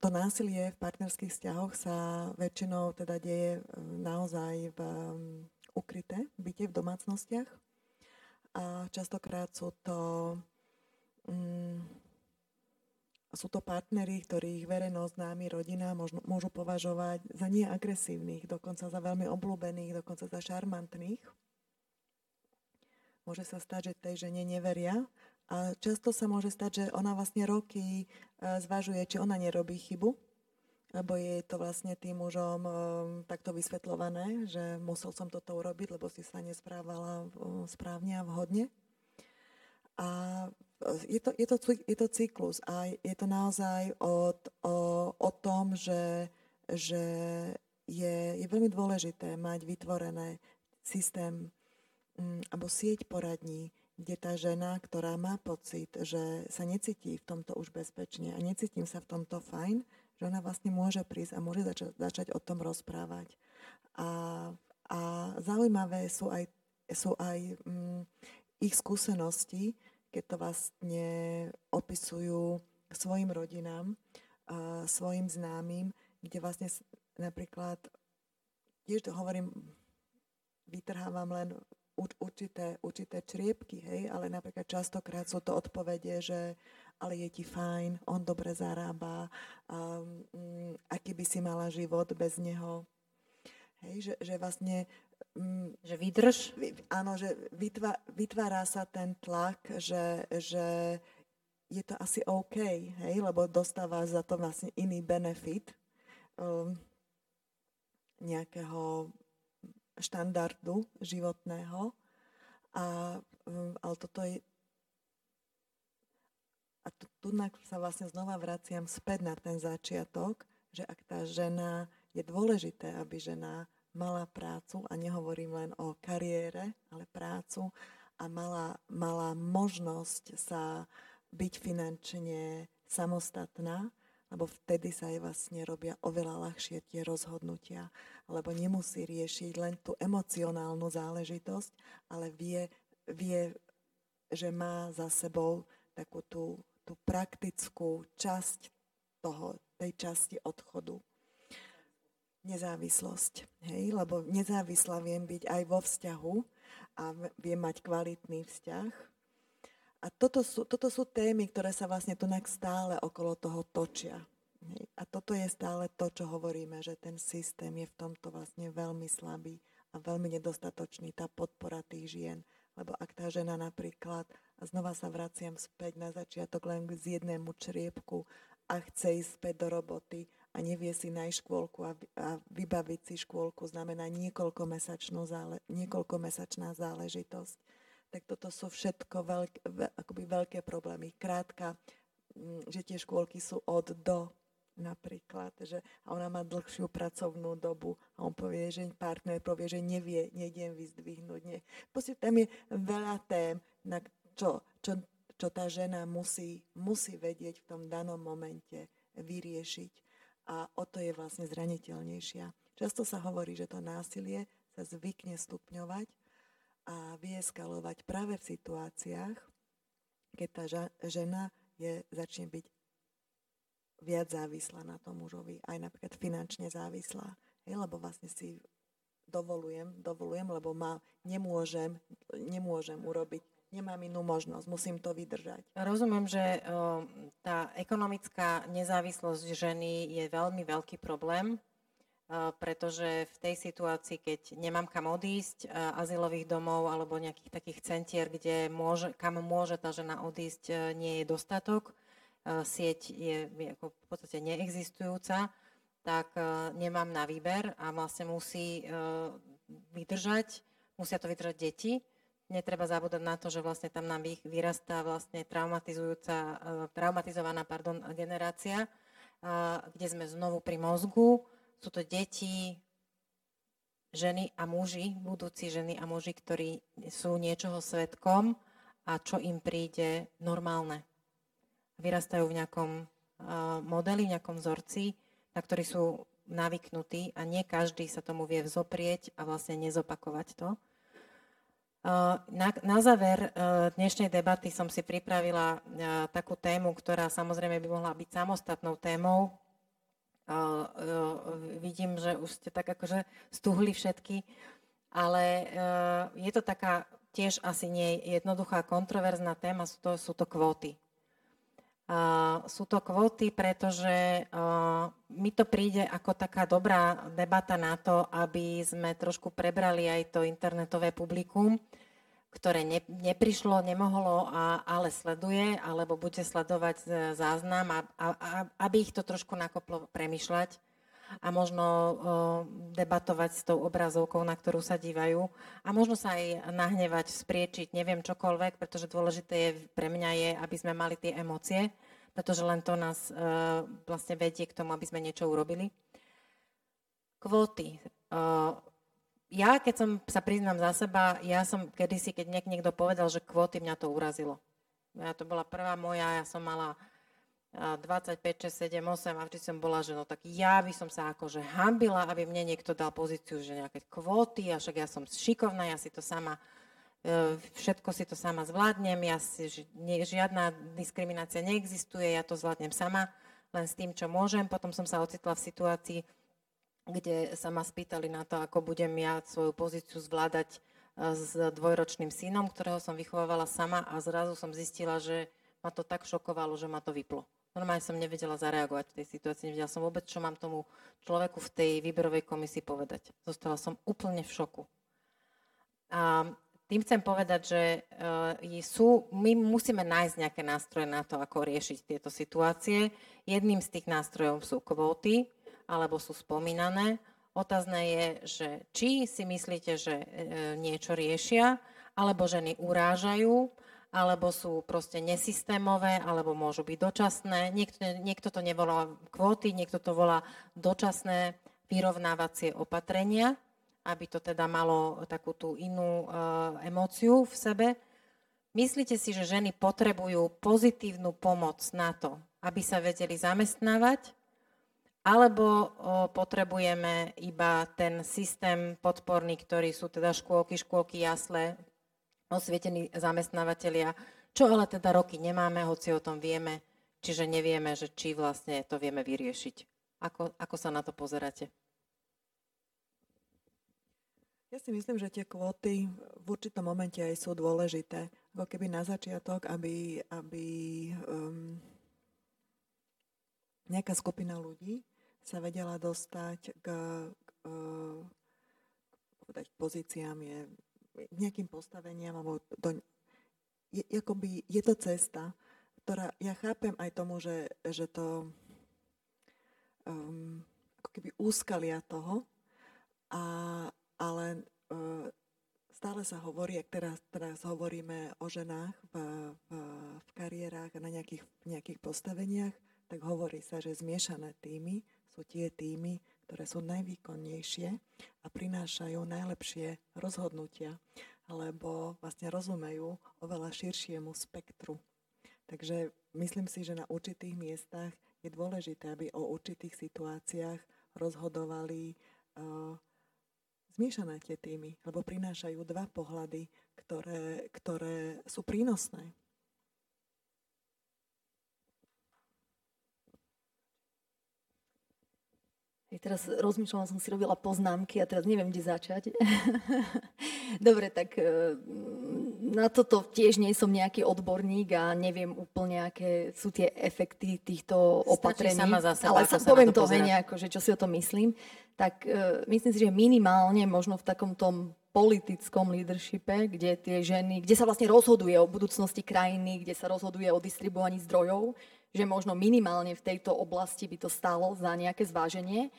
to násilie v partnerských vzťahoch sa väčšinou teda deje e, naozaj v um, ukryté byte v domácnostiach a častokrát sú to, mm, sú to partnery, ktorých verejnosť, známi, rodina môžu, môžu považovať za neagresívnych, dokonca za veľmi obľúbených, dokonca za šarmantných. Môže sa stať, že tej žene neveria a často sa môže stať, že ona vlastne roky e, zvažuje, či ona nerobí chybu, lebo je to vlastne tým mužom um, takto vysvetľované, že musel som toto urobiť, lebo si sa nesprávala um, správne a vhodne. A je to, je to, je to cyklus a je to naozaj o, o, o tom, že, že je, je veľmi dôležité mať vytvorené systém alebo sieť poradní, kde tá žena, ktorá má pocit, že sa necíti v tomto už bezpečne a necítim sa v tomto fajn, že ona vlastne môže prísť a môže začať, začať o tom rozprávať. A, a zaujímavé sú aj, sú aj mm, ich skúsenosti, keď to vlastne opisujú svojim rodinám, a svojim známym, kde vlastne napríklad, tiež to hovorím, vytrhávam len určité, určité čriepky, hej, ale napríklad častokrát sú to odpovede, že ale je ti fajn, on dobre zarába, um, aký by si mala život bez neho. Hej, že, že vlastne... Um, že vydrž? Áno, že vytvá, vytvára sa ten tlak, že, že je to asi OK, hej, lebo dostáva za to vlastne iný benefit um, nejakého štandardu životného. A, um, ale toto je, a tu, tu sa vlastne znova vraciam späť na ten začiatok, že ak tá žena, je dôležité, aby žena mala prácu, a nehovorím len o kariére, ale prácu, a mala, mala možnosť sa byť finančne samostatná, lebo vtedy sa jej vlastne robia oveľa ľahšie tie rozhodnutia, lebo nemusí riešiť len tú emocionálnu záležitosť, ale vie, vie že má za sebou takú tú tú praktickú časť toho, tej časti odchodu. Nezávislosť. Hej? Lebo nezávislá viem byť aj vo vzťahu a viem mať kvalitný vzťah. A toto sú, toto sú témy, ktoré sa vlastne tu stále okolo toho točia. A toto je stále to, čo hovoríme, že ten systém je v tomto vlastne veľmi slabý a veľmi nedostatočný, tá podpora tých žien. Lebo ak tá žena napríklad a znova sa vraciam späť na začiatok len k jednému čriepku a chce ísť späť do roboty a nevie si nájsť škôlku a, a vybaviť si škôlku znamená niekoľkomesačná zále, niekoľkomesačná záležitosť. Tak toto sú všetko veľk, akoby veľké problémy. Krátka, mm, že tie škôlky sú od do napríklad, že ona má dlhšiu pracovnú dobu a on povie, že partner povie, že nevie, nejdem vyzdvihnúť. Nie. Proste tam je veľa tém, na, čo, čo, čo tá žena musí, musí vedieť v tom danom momente vyriešiť a o to je vlastne zraniteľnejšia. Často sa hovorí, že to násilie sa zvykne stupňovať a vyeskalovať práve v situáciách, keď tá žena je, začne byť viac závislá na tom mužovi, aj napríklad finančne závislá. Hej, lebo vlastne si dovolujem, dovolujem, lebo ma nemôžem, nemôžem urobiť nemám inú možnosť, musím to vydržať. Rozumiem, že tá ekonomická nezávislosť ženy je veľmi veľký problém, pretože v tej situácii, keď nemám kam odísť, azylových domov alebo nejakých takých centier, kde môže, kam môže tá žena odísť, nie je dostatok, sieť je ako v podstate neexistujúca, tak nemám na výber a vlastne musí vydržať, musia to vydržať deti netreba zabúdať na to, že vlastne tam nám vyrastá vlastne traumatizujúca, traumatizovaná pardon, generácia, kde sme znovu pri mozgu. Sú to deti, ženy a muži, budúci ženy a muži, ktorí sú niečoho svetkom a čo im príde normálne. Vyrastajú v nejakom modeli, v nejakom vzorci, na ktorý sú navyknutí a nie každý sa tomu vie vzoprieť a vlastne nezopakovať to. Na, na záver dnešnej debaty som si pripravila takú tému, ktorá samozrejme by mohla byť samostatnou témou. Vidím, že už ste tak akože stuhli všetky, ale je to taká tiež asi nie jednoduchá kontroverzná téma, sú to, sú to kvóty. Sú to kvóty, pretože mi to príde ako taká dobrá debata na to, aby sme trošku prebrali aj to internetové publikum, ktoré ne, neprišlo, nemohlo, a, ale sleduje, alebo bude sledovať záznam, a, a, a, aby ich to trošku nakoplo premyšľať a možno o, debatovať s tou obrazovkou, na ktorú sa dívajú a možno sa aj nahnevať, spriečiť, neviem čokoľvek, pretože dôležité je pre mňa je, aby sme mali tie emócie, pretože len to nás e, vlastne vedie k tomu, aby sme niečo urobili. Kvóty. E, ja, keď som sa priznám za seba, ja som kedysi, keď niek niekto povedal, že kvóty, mňa to urazilo. Ja to bola prvá moja, ja som mala 25, 6, 7, 8 a vždy som bola, že no tak ja by som sa akože hambila, aby mne niekto dal pozíciu, že nejaké kvóty a však ja som šikovná, ja si to sama, e, všetko si to sama zvládnem, ja si, žiadna diskriminácia neexistuje, ja to zvládnem sama, len s tým, čo môžem. Potom som sa ocitla v situácii, kde sa ma spýtali na to, ako budem ja svoju pozíciu zvládať e, s dvojročným synom, ktorého som vychovávala sama a zrazu som zistila, že ma to tak šokovalo, že ma to vyplo. Normálne som nevedela zareagovať v tej situácii, nevedela som vôbec, čo mám tomu človeku v tej výberovej komisii povedať. Zostala som úplne v šoku. A tým chcem povedať, že uh, sú, my musíme nájsť nejaké nástroje na to, ako riešiť tieto situácie. Jedným z tých nástrojov sú kvóty, alebo sú spomínané. Otázne je, že či si myslíte, že uh, niečo riešia, alebo ženy urážajú, alebo sú proste nesystémové, alebo môžu byť dočasné. Niekto, niekto to nevolá kvóty, niekto to volá dočasné vyrovnávacie opatrenia aby to teda malo takú tú inú uh, emóciu v sebe. Myslíte si, že ženy potrebujú pozitívnu pomoc na to, aby sa vedeli zamestnávať? Alebo potrebujeme iba ten systém podporný, ktorý sú teda škôlky, škôlky, jasle, osvietení zamestnávateľia, čo ale teda roky nemáme, hoci o tom vieme, čiže nevieme, že či vlastne to vieme vyriešiť. Ako, ako sa na to pozeráte? Ja si myslím, že tie kvóty v určitom momente aj sú dôležité. Ako keby na začiatok, aby, aby um, nejaká skupina ľudí sa vedela dostať k, k, uh, k pozíciám, je, nejakým postaveniam, alebo do, je, akoby, je to cesta, ktorá, ja chápem aj tomu, že, že to um, ako keby úskalia toho, a, ale uh, stále sa hovorí, ak teraz, teraz hovoríme o ženách v, v, v kariérach a na nejakých, nejakých postaveniach, tak hovorí sa, že zmiešané týmy sú tie týmy, ktoré sú najvýkonnejšie a prinášajú najlepšie rozhodnutia, alebo vlastne rozumejú oveľa širšiemu spektru. Takže myslím si, že na určitých miestach je dôležité, aby o určitých situáciách rozhodovali uh, zmiešané tie týmy, lebo prinášajú dva pohľady, ktoré, ktoré sú prínosné. Teraz rozmýšľala som si, robila poznámky a teraz neviem, kde začať. Dobre, tak e, na toto tiež nie som nejaký odborník a neviem úplne, aké sú tie efekty týchto Stačí opatrení. Sama za seba, ale sa poviem to, to nejako, že čo si o tom myslím. Tak uh, myslím si, že minimálne možno v takom tom politickom leadershipe, kde tie ženy, kde sa vlastne rozhoduje o budúcnosti krajiny, kde sa rozhoduje o distribuovaní zdrojov, že možno minimálne v tejto oblasti by to stalo za nejaké zváženie.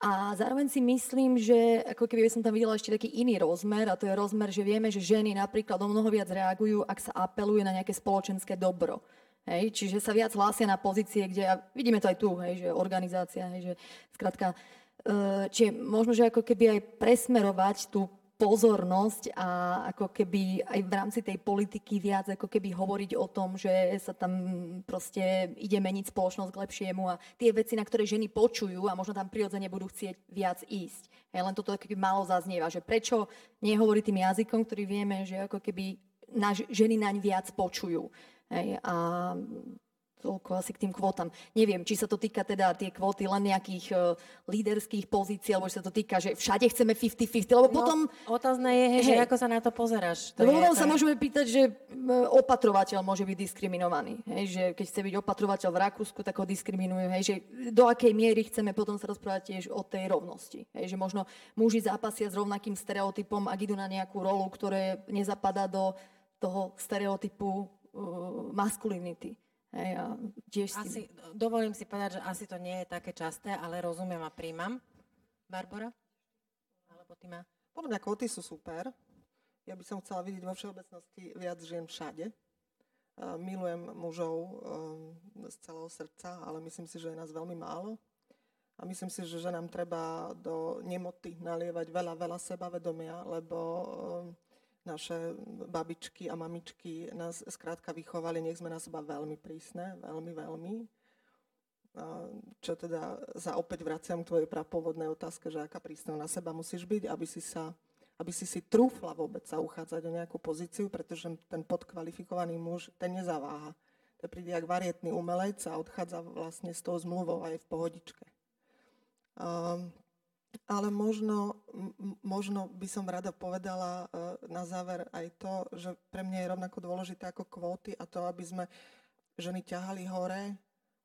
A zároveň si myslím, že ako keby som tam videla ešte taký iný rozmer, a to je rozmer, že vieme, že ženy napríklad o mnoho viac reagujú, ak sa apeluje na nejaké spoločenské dobro. Hej, čiže sa viac hlásia na pozície, kde, a vidíme to aj tu, hej, že organizácia, hej, že skrátka, e, čiže možno, že ako keby aj presmerovať tú pozornosť a ako keby aj v rámci tej politiky viac ako keby hovoriť o tom, že sa tam proste ide meniť spoločnosť k lepšiemu a tie veci, na ktoré ženy počujú a možno tam prirodzene budú chcieť viac ísť. Hej, len toto keby málo zaznieva, že prečo nehovorí tým jazykom, ktorý vieme, že ako keby naš, ženy naň viac počujú. Hej, a Toľko asi k tým kvótam. Neviem, či sa to týka teda tie kvóty len nejakých uh, líderských pozícií, alebo či sa to týka, že všade chceme 50-50, lebo no, potom... Otázne je, hej, že ako sa na to pozeráš. To lebo potom sa môžeme pýtať, že opatrovateľ môže byť diskriminovaný. Hej, že keď chce byť opatrovateľ v Rakúsku, tak ho diskriminujú. Hej, že do akej miery chceme potom sa rozprávať tiež o tej rovnosti. Hej, že možno muži zápasia s rovnakým stereotypom, ak idú na nejakú rolu, ktoré nezapadá do toho stereotypu uh, maskulinity. Hej, a tiež asi, si... Dovolím si povedať, že asi to nie je také časté, ale rozumiem a príjmam. Barbara? Alebo ty ma? Podľa mňa kvóty sú super. Ja by som chcela vidieť vo všeobecnosti viac žien všade. Milujem mužov um, z celého srdca, ale myslím si, že je nás veľmi málo. A myslím si, že, že nám treba do nemoty nalievať veľa, veľa sebavedomia, lebo naše babičky a mamičky nás skrátka vychovali, nech sme na seba veľmi prísne, veľmi, veľmi. Čo teda za opäť vraciam k tvojej prapovodnej otázke, že aká prísna na seba musíš byť, aby si sa aby si si trúfla vôbec sa uchádzať o nejakú pozíciu, pretože ten podkvalifikovaný muž, ten nezaváha. To príde jak varietný umelec a odchádza vlastne s tou zmluvou aj v pohodičke. Um, ale možno, možno by som rada povedala e, na záver aj to, že pre mňa je rovnako dôležité ako kvóty a to, aby sme ženy ťahali hore,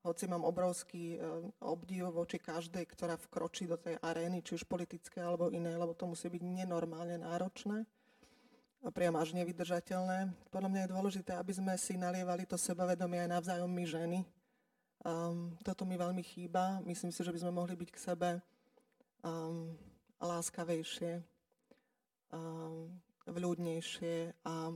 hoci mám obrovský e, obdiv voči každej, ktorá vkročí do tej arény, či už politické alebo iné, lebo to musí byť nenormálne náročné a priam až nevydržateľné. Podľa mňa je dôležité, aby sme si nalievali to sebavedomie aj navzájom my ženy. Um, toto mi veľmi chýba. Myslím si, že by sme mohli byť k sebe um, láskavejšie, um, vľúdnejšie a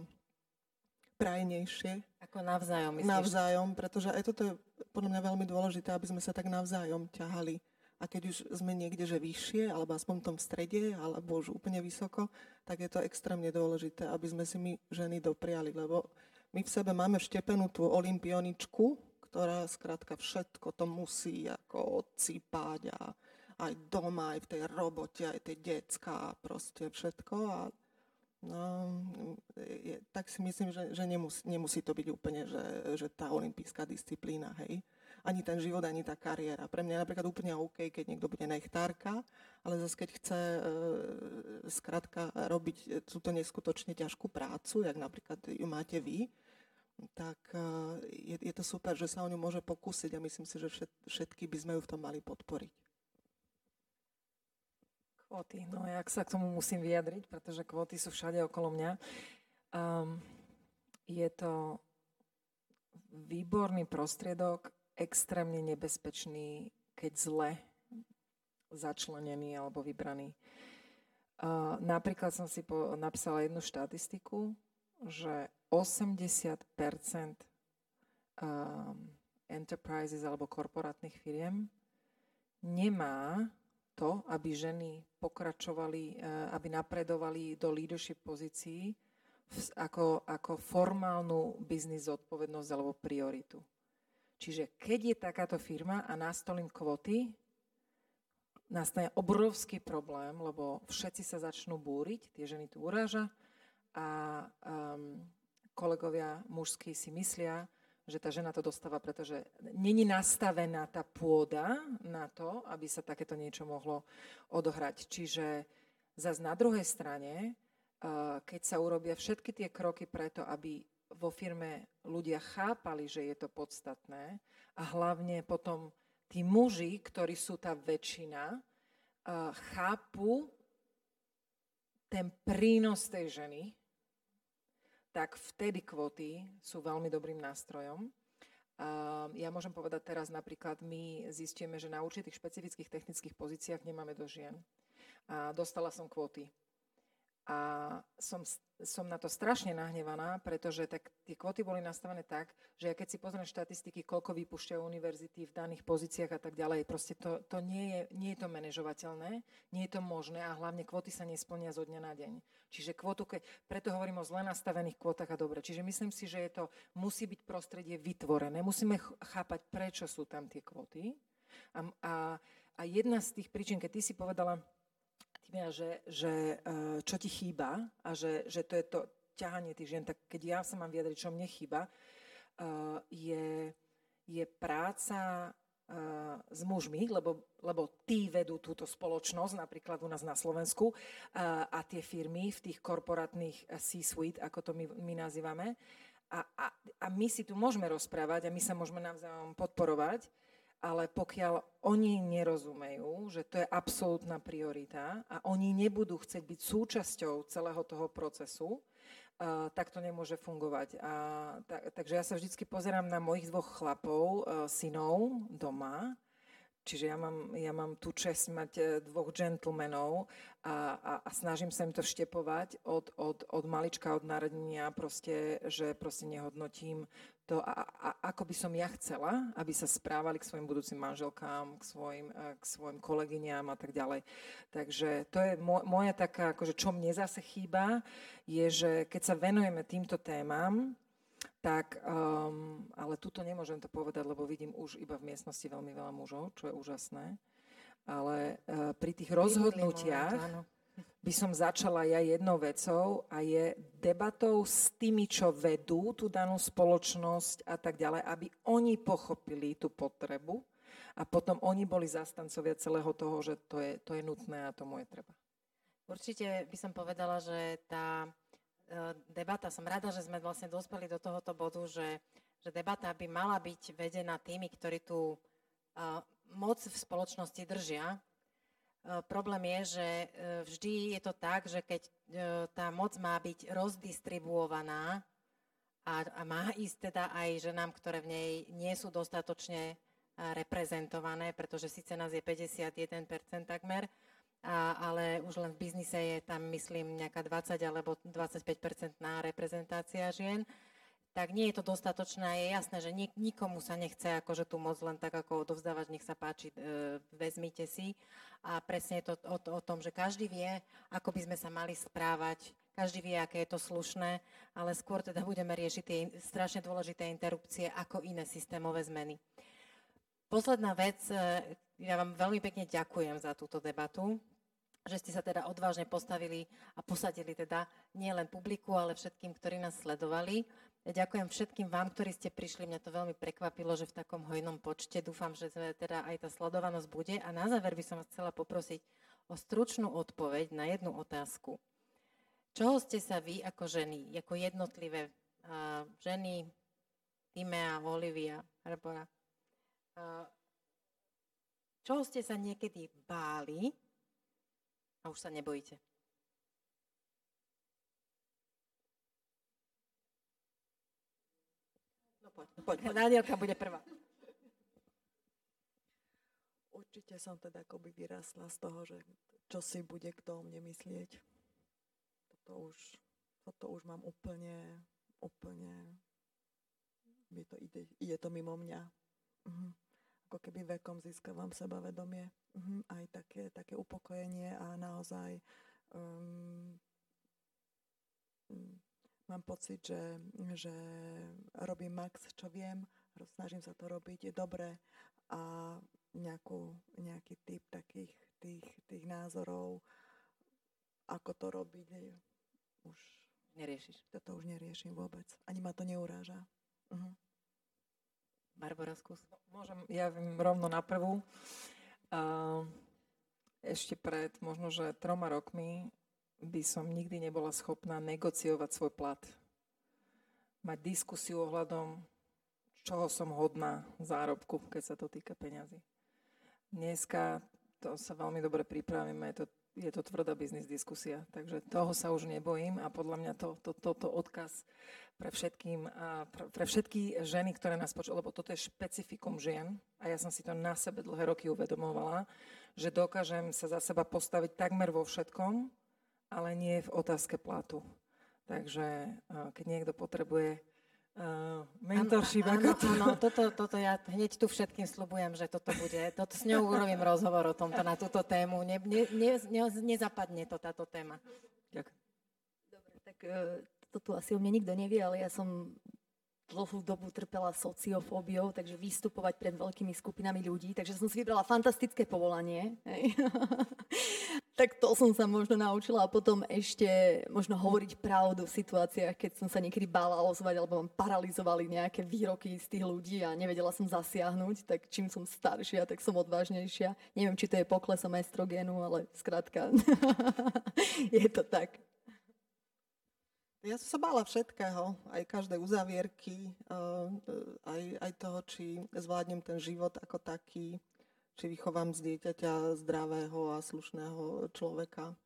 prajnejšie. Ako navzájom, myslíš? Navzájom, pretože aj toto je podľa mňa veľmi dôležité, aby sme sa tak navzájom ťahali. A keď už sme niekde, že vyššie, alebo aspoň v tom strede, alebo už úplne vysoko, tak je to extrémne dôležité, aby sme si my ženy dopriali, lebo my v sebe máme vštepenú tú olimpioničku, ktorá skrátka všetko to musí ako odsýpať a aj doma, aj v tej robote, aj tie decka, proste všetko. A No, je, tak si myslím, že, že nemusí, nemusí to byť úplne, že, že tá olimpijská disciplína, hej. Ani ten život, ani tá kariéra. Pre mňa je napríklad úplne OK, keď niekto bude nechtárka, ale zase keď chce e, skrátka robiť túto neskutočne ťažkú prácu, jak napríklad ju máte vy, tak e, je, je to super, že sa o ňu môže pokúsiť a myslím si, že všet, všetky by sme ju v tom mali podporiť. Kvóty. No ja sa k tomu musím vyjadriť, pretože kvóty sú všade okolo mňa. Um, je to výborný prostriedok, extrémne nebezpečný, keď zle začlenený alebo vybraný. Uh, napríklad som si po, napísala jednu štatistiku, že 80 um, enterprises alebo korporátnych firiem nemá to, aby ženy pokračovali, eh, aby napredovali do leadership pozícií ako, ako formálnu biznis zodpovednosť alebo prioritu. Čiže keď je takáto firma a nastolím kvoty, nastane obrovský problém, lebo všetci sa začnú búriť, tie ženy tu uráža a um, kolegovia mužskí si myslia, že tá žena to dostáva, pretože není nastavená tá pôda na to, aby sa takéto niečo mohlo odohrať. Čiže zase na druhej strane, keď sa urobia všetky tie kroky preto, aby vo firme ľudia chápali, že je to podstatné a hlavne potom tí muži, ktorí sú tá väčšina, chápu ten prínos tej ženy, tak vtedy kvóty sú veľmi dobrým nástrojom. Ja môžem povedať teraz napríklad, my zistíme, že na určitých špecifických technických pozíciách nemáme do žien. A dostala som kvóty. A som, som na to strašne nahnevaná, pretože tak tie kvoty boli nastavené tak, že ja keď si pozriem štatistiky, koľko vypúšťajú univerzity v daných pozíciách a tak ďalej, proste to, to nie, je, nie je to manažovateľné, nie je to možné a hlavne kvoty sa nesplnia zo dňa na deň. Čiže kvotu, ke, preto hovorím o zle nastavených kvotách a dobre. Čiže myslím si, že je to, musí byť prostredie vytvorené. Musíme chápať, prečo sú tam tie kvoty. A, a, a jedna z tých príčin, keď ty si povedala, Tymia, že, že eh, čo ti chýba a že, že to je to ťahanie tých žien, tak keď ja sa mám vyjadriť, čo mne chýba, eh, je, je práca eh, s mužmi, lebo, lebo tí vedú túto spoločnosť, napríklad u nás na Slovensku, a, a tie firmy v tých korporátnych C-suite, ako to my, my nazývame. A, a, a my si tu môžeme rozprávať a my sa môžeme navzájom podporovať, ale pokiaľ oni nerozumejú, že to je absolútna priorita a oni nebudú chcieť byť súčasťou celého toho procesu, uh, tak to nemôže fungovať. A, tak, takže ja sa vždy pozerám na mojich dvoch chlapov, uh, synov doma, Čiže ja mám, ja mám tú čest mať e, dvoch gentlemanov a, a, a snažím sa im to vštepovať od, od, od malička, od narodenia, proste, že proste nehodnotím to, a, a, ako by som ja chcela, aby sa správali k svojim budúcim manželkám, k svojim, e, k svojim kolegyňám a tak ďalej. Takže to je moja taká, akože čo mne zase chýba, je, že keď sa venujeme týmto témam, tak, um, ale tuto nemôžem to povedať, lebo vidím už iba v miestnosti veľmi veľa mužov, čo je úžasné. Ale uh, pri tých rozhodnutiach by som začala ja jednou vecou a je debatou s tými, čo vedú tú danú spoločnosť a tak ďalej, aby oni pochopili tú potrebu a potom oni boli zastancovia celého toho, že to je, to je nutné a tomu je treba. Určite by som povedala, že tá debata. Som rada, že sme vlastne dospeli do tohoto bodu, že že debata by mala byť vedená tými, ktorí tú uh, moc v spoločnosti držia. Uh, problém je, že vždy je to tak, že keď tá moc má byť rozdistribuovaná a, a má ísť teda aj ženám, ktoré v nej nie sú dostatočne reprezentované, pretože síce nás je 51% takmer, a, ale už len v biznise je tam, myslím, nejaká 20 alebo 25% na reprezentácia žien, tak nie je to dostatočné. Je jasné, že nik, nikomu sa nechce akože tu moc len tak ako odovzdávať, nech sa páči, e, vezmite si. A presne je to o, o tom, že každý vie, ako by sme sa mali správať, každý vie, aké je to slušné, ale skôr teda budeme riešiť tie strašne dôležité interrupcie ako iné systémové zmeny. Posledná vec, e, ja vám veľmi pekne ďakujem za túto debatu že ste sa teda odvážne postavili a posadili teda nielen publiku, ale všetkým, ktorí nás sledovali. Ďakujem všetkým vám, ktorí ste prišli. Mňa to veľmi prekvapilo, že v takom hojnom počte. Dúfam, že teda aj tá sledovanosť bude. A na záver by som vás chcela poprosiť o stručnú odpoveď na jednu otázku. Čoho ste sa vy ako ženy, ako jednotlivé uh, ženy, Timea, Olivia, Arbora, uh, čoho ste sa niekedy báli, a už sa nebojíte. No poď, poď, poď. Danielka bude prvá. Určite som teda akoby vyrasla z toho, že čo si bude kto o mne myslieť. Toto už, toto už mám úplne, úplne, je to, ide, ide to mimo mňa. Mhm ako keby vekom získavam sebavedomie, uh-huh, aj také, také upokojenie a naozaj um, mám pocit, že, že robím max, čo viem, snažím sa to robiť dobre a nejakú, nejaký typ takých tých, tých názorov, ako to robiť, už neriešiš. Toto už neriešim vôbec. Ani ma to neuráža. Uh-huh. Barbara, skús. Môžem, ja rovno na prvú. Ešte pred možno, že troma rokmi by som nikdy nebola schopná negociovať svoj plat. Mať diskusiu ohľadom, čoho som hodná zárobku, keď sa to týka peňazí. Dneska to sa veľmi dobre pripravíme, je to je to tvrdá biznis diskusia, takže toho sa už nebojím a podľa mňa to, to, toto odkaz pre, všetkým, pre, pre všetky ženy, ktoré nás počujú, lebo toto je špecifikum žien a ja som si to na sebe dlhé roky uvedomovala, že dokážem sa za seba postaviť takmer vo všetkom, ale nie v otázke platu. Takže keď niekto potrebuje uh, mentorship. Áno, áno, toto, toto ja hneď tu všetkým slubujem, že toto bude. Toto s ňou urobím rozhovor o tomto na túto tému. Ne, ne, ne, ne, nezapadne to táto téma. Ďakujem. Dobre, tak uh, to tu asi o mne nikto nevie, ale ja som dlhú dobu trpela sociofóbiou, takže vystupovať pred veľkými skupinami ľudí, takže som si vybrala fantastické povolanie. Tak to som sa možno naučila a potom ešte možno hovoriť pravdu v situáciách, keď som sa niekedy bála ozvať alebo mám paralizovali nejaké výroky z tých ľudí a nevedela som zasiahnuť, tak čím som staršia, tak som odvážnejšia. Neviem, či to je poklesom estrogénu, ale skrátka je to tak. Ja som sa bála všetkého, aj každej uzavierky, eh, aj, aj toho, či zvládnem ten život ako taký, či vychovám z dieťaťa zdravého a slušného človeka.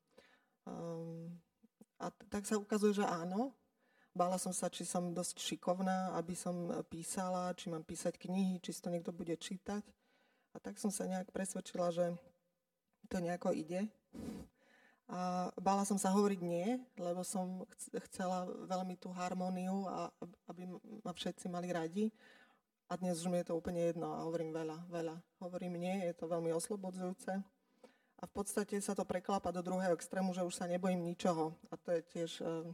Ehm, a tak sa ukazuje, že áno. Bála som sa, či som dosť šikovná, aby som písala, či mám písať knihy, či si to niekto bude čítať. A tak som sa nejak presvedčila, že to nejako ide. A bála som sa hovoriť nie, lebo som chcela veľmi tú harmóniu a aby ma všetci mali radi. A dnes už mi je to úplne jedno a hovorím veľa, veľa. Hovorím nie, je to veľmi oslobodzujúce. A v podstate sa to preklapa do druhého extrému, že už sa nebojím ničoho. A to je tiež, eh,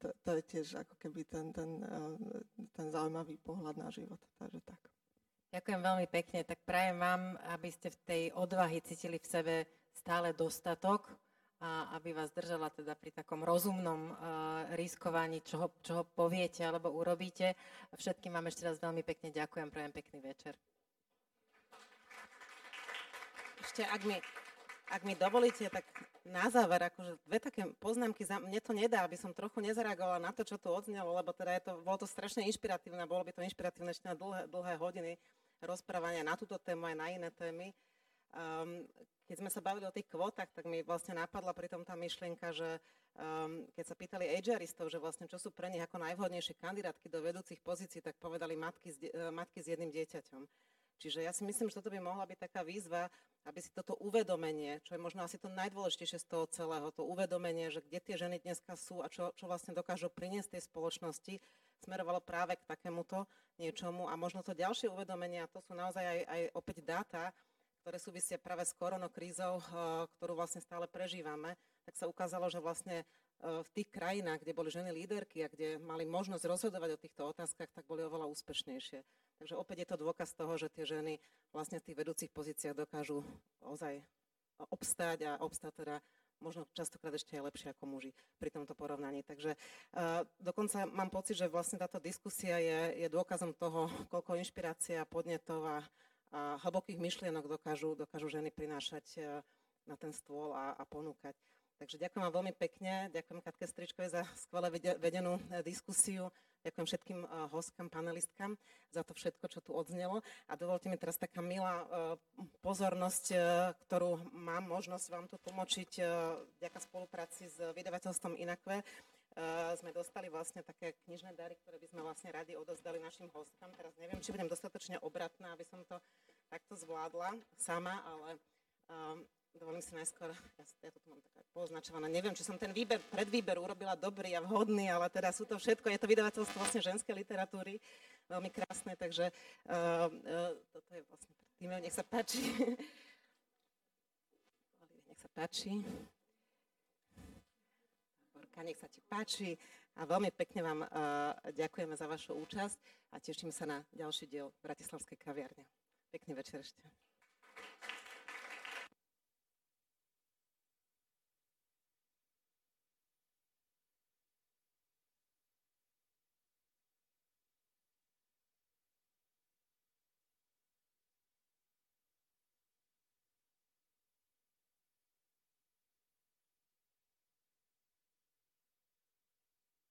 to, to je tiež ako keby ten, ten, eh, ten zaujímavý pohľad na život. Takže tak. Ďakujem veľmi pekne. Tak prajem vám, aby ste v tej odvahy cítili v sebe stále dostatok a aby vás držala teda pri takom rozumnom uh, riskovaní, čo ho poviete alebo urobíte. Všetkým vám ešte raz veľmi pekne ďakujem, prajem pekný večer. Ešte, ak mi, ak mi dovolíte, tak na záver, akože dve také poznámky, za, mne to nedá, aby som trochu nezareagovala na to, čo tu odznelo, lebo teda je to, bolo to strašne inšpiratívne, bolo by to inšpiratívne ešte na dlhé, dlhé hodiny rozprávania na túto tému aj na iné témy. Um, keď sme sa bavili o tých kvótach, tak mi vlastne napadla pri tom tá myšlienka, že um, keď sa pýtali agearistov, že vlastne čo sú pre nich ako najvhodnejšie kandidátky do vedúcich pozícií, tak povedali matky s, matky s jedným dieťaťom. Čiže ja si myslím, že toto by mohla byť taká výzva, aby si toto uvedomenie, čo je možno asi to najdôležitejšie z toho celého, to uvedomenie, že kde tie ženy dneska sú a čo, čo vlastne dokážu priniesť tej spoločnosti, smerovalo práve k takémuto niečomu. A možno to ďalšie uvedomenie, a to sú naozaj aj, aj opäť dáta, ktoré súvisia práve s koronokrízou, eh, ktorú vlastne stále prežívame, tak sa ukázalo, že vlastne eh, v tých krajinách, kde boli ženy líderky a kde mali možnosť rozhodovať o týchto otázkach, tak boli oveľa úspešnejšie. Takže opäť je to dôkaz toho, že tie ženy vlastne v tých vedúcich pozíciách dokážu ozaj obstáť a obstáť teda možno častokrát ešte aj lepšie ako muži pri tomto porovnaní. Takže uh, dokonca mám pocit, že vlastne táto diskusia je, je dôkazom toho, koľko inšpirácia, podnetov a, a hlbokých myšlienok dokážu, dokážu ženy prinášať uh, na ten stôl a, a ponúkať. Takže ďakujem vám veľmi pekne, ďakujem Katke Stričkovej za skvelé vedenú e, diskusiu, ďakujem všetkým e, hostkám, panelistkám za to všetko, čo tu odznelo. A dovolte mi teraz taká milá e, pozornosť, ktorú mám možnosť vám tu tlmočiť vďaka spolupráci s vydavateľstvom Inakve. Sme dostali vlastne také knižné dary, ktoré by sme vlastne radi odozdali našim hostkám. Teraz neviem, či budem dostatočne obratná, aby som to takto zvládla sama, ale Dovolím si najskôr, ja, ja to tu mám také poznačované, neviem, či som ten výber, predvýber urobila dobrý a vhodný, ale teda sú to všetko, je to vydavateľstvo vlastne ženskej literatúry, veľmi krásne, takže uh, uh, toto je vlastne pred tým, nech sa páči. nech sa páči. Borka, nech sa ti páči a veľmi pekne vám uh, ďakujeme za vašu účasť a teším sa na ďalší diel Bratislavskej kaviarne. Pekný večer ešte.